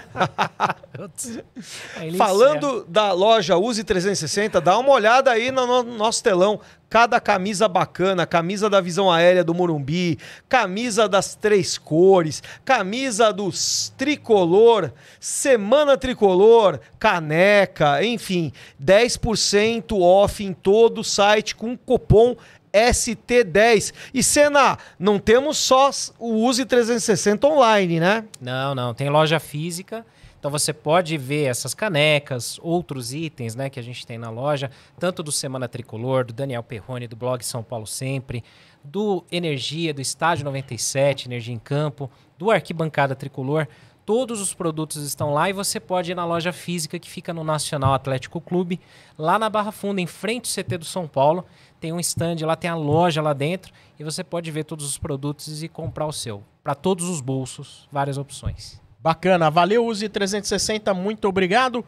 Falando da loja Use 360, dá uma olhada aí no, no nosso telão. Cada camisa bacana, camisa da Visão Aérea. do Morumbi, camisa das três cores, camisa dos tricolor, semana tricolor, caneca, enfim, 10% off em todo o site com cupom ST10. E Senna, não temos só o Use 360 online, né? Não, não. Tem loja física. Então você pode ver essas canecas, outros itens né, que a gente tem na loja, tanto do Semana Tricolor, do Daniel Perrone, do blog São Paulo Sempre, do Energia, do Estádio 97, Energia em Campo, do Arquibancada Tricolor. Todos os produtos estão lá e você pode ir na loja física que fica no Nacional Atlético Clube, lá na Barra Funda, em frente ao CT do São Paulo. Tem um stand lá, tem a loja lá dentro e você pode ver todos os produtos e comprar o seu. Para todos os bolsos, várias opções. Bacana, valeu Use 360, muito obrigado.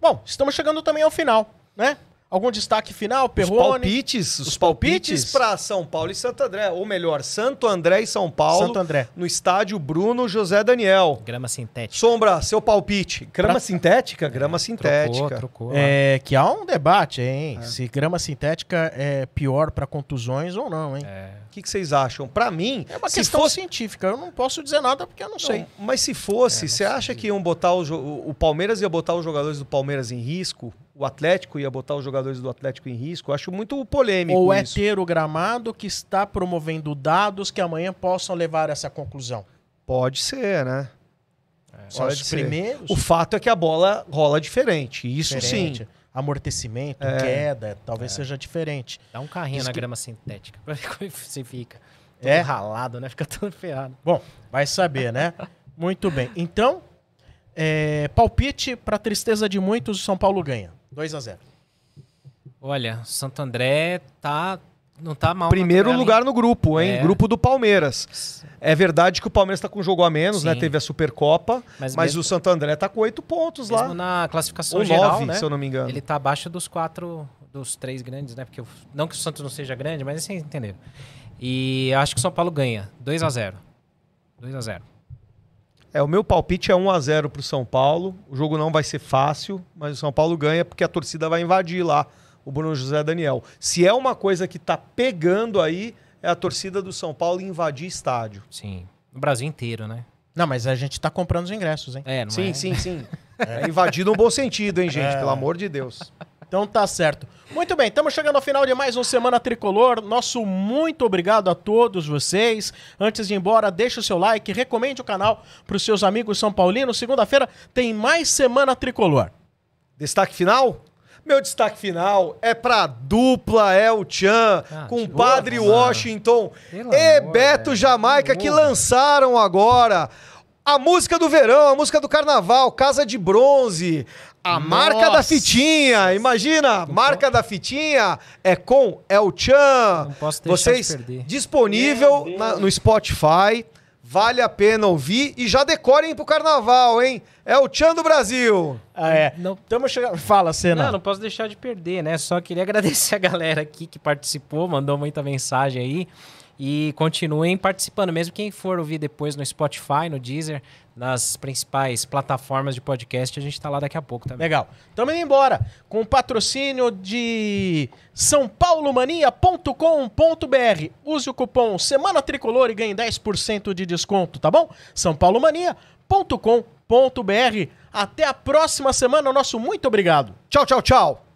Bom, estamos chegando também ao final, né? Algum destaque final, Os Perrone? palpites, os, Os palpites palpites? para São Paulo e Santo André, ou melhor, Santo André e São Paulo, Santo André. no estádio Bruno José Daniel. Grama sintética. Sombra, seu palpite. Grama Pra- sintética? Grama sintética. Trocou, trocou. É, que há um debate, hein? Se grama sintética é pior para contusões ou não, hein? É. O que, que vocês acham? Pra mim, É, uma se questão fosse científica. Eu não posso dizer nada porque eu não sei. Não, mas se fosse, É, você acha que iam botar o o Palmeiras ia botar os jogadores do Palmeiras em risco? O Atlético ia botar os jogadores do Atlético em risco? Eu acho muito polêmico Ou é isso. ter o gramado que está promovendo dados que amanhã possam levar a essa conclusão? Pode ser, né? São Pode os ser. primeiros. O fato é que a bola rola diferente. Isso diferente. sim. Amortecimento, É. queda, talvez seja diferente. Dá um carrinho Diz na que- grama sintética pra ver como você fica. Todo É? ralado, né? Fica todo ferrado. Bom, vai saber, né? Muito bem. Então, é, palpite para tristeza de muitos, o São Paulo ganha. 2 a 0 Olha, Santo André tá. Não tá mal. Primeiro lugar no grupo, hein? É. Grupo do Palmeiras. É verdade que o Palmeiras tá com um jogo a menos, né? Sim. Teve a Supercopa, Mas mas, mesmo- o Santo André tá com oito pontos hein? lá. Mesmo na classificação Ou geral, nove, né? se eu não me engano. Ele tá abaixo dos quatro, dos três grandes, né? Porque o- não que o Santos não seja grande, mas vocês entenderam. E acho que o São Paulo ganha. 2 a 0 2 a 0 É, o meu palpite é 1 a 0 pro São Paulo. O jogo não vai ser fácil, mas o São Paulo ganha porque a torcida vai invadir lá o Bruno José Daniel. Se é uma coisa que tá pegando aí, é a torcida do São Paulo invadir estádio. Sim. No Brasil inteiro, né? Não, mas a gente tá comprando os ingressos, hein? É, não sim, é? sim, sim. É invadir no bom sentido, hein, gente? É. Pelo amor de Deus. Então tá certo. Muito bem, estamos chegando ao final de mais um Semana Tricolor. Nosso muito obrigado a todos vocês. Antes de ir embora, deixa o seu like, recomende o canal para os seus amigos são paulinos. Segunda-feira tem mais Semana Tricolor. Destaque final? Meu destaque final é pra dupla El Chan, Ah, com Padre novo, Washington Pelo e amor, Beto velho. Jamaica, que lançaram agora a música do verão, a música do carnaval, Casa de Bronze. A marca da Nossa. fitinha, imagina, marca da fitinha é com El Chan. Não posso deixar Vocês de perder. disponível na- no Spotify. Vale a pena ouvir e já decorem pro carnaval, hein? É o Chan do Brasil. Ah, é. Não- Estamos chegando. Fala, Senna. Não, não posso deixar de perder, né? Só queria agradecer a galera aqui que participou, mandou muita mensagem aí. E continuem participando, mesmo quem for ouvir depois no Spotify, no Deezer, nas principais plataformas de podcast, a gente tá lá daqui a pouco também. Legal. Estamos indo embora com o patrocínio de sãopaulomania.com.br. Use o cupom Semana Tricolor e ganhe 10% de desconto, tá bom? sãopaulomania.com.br. Até a próxima semana. Nosso muito obrigado. Tchau, tchau, tchau.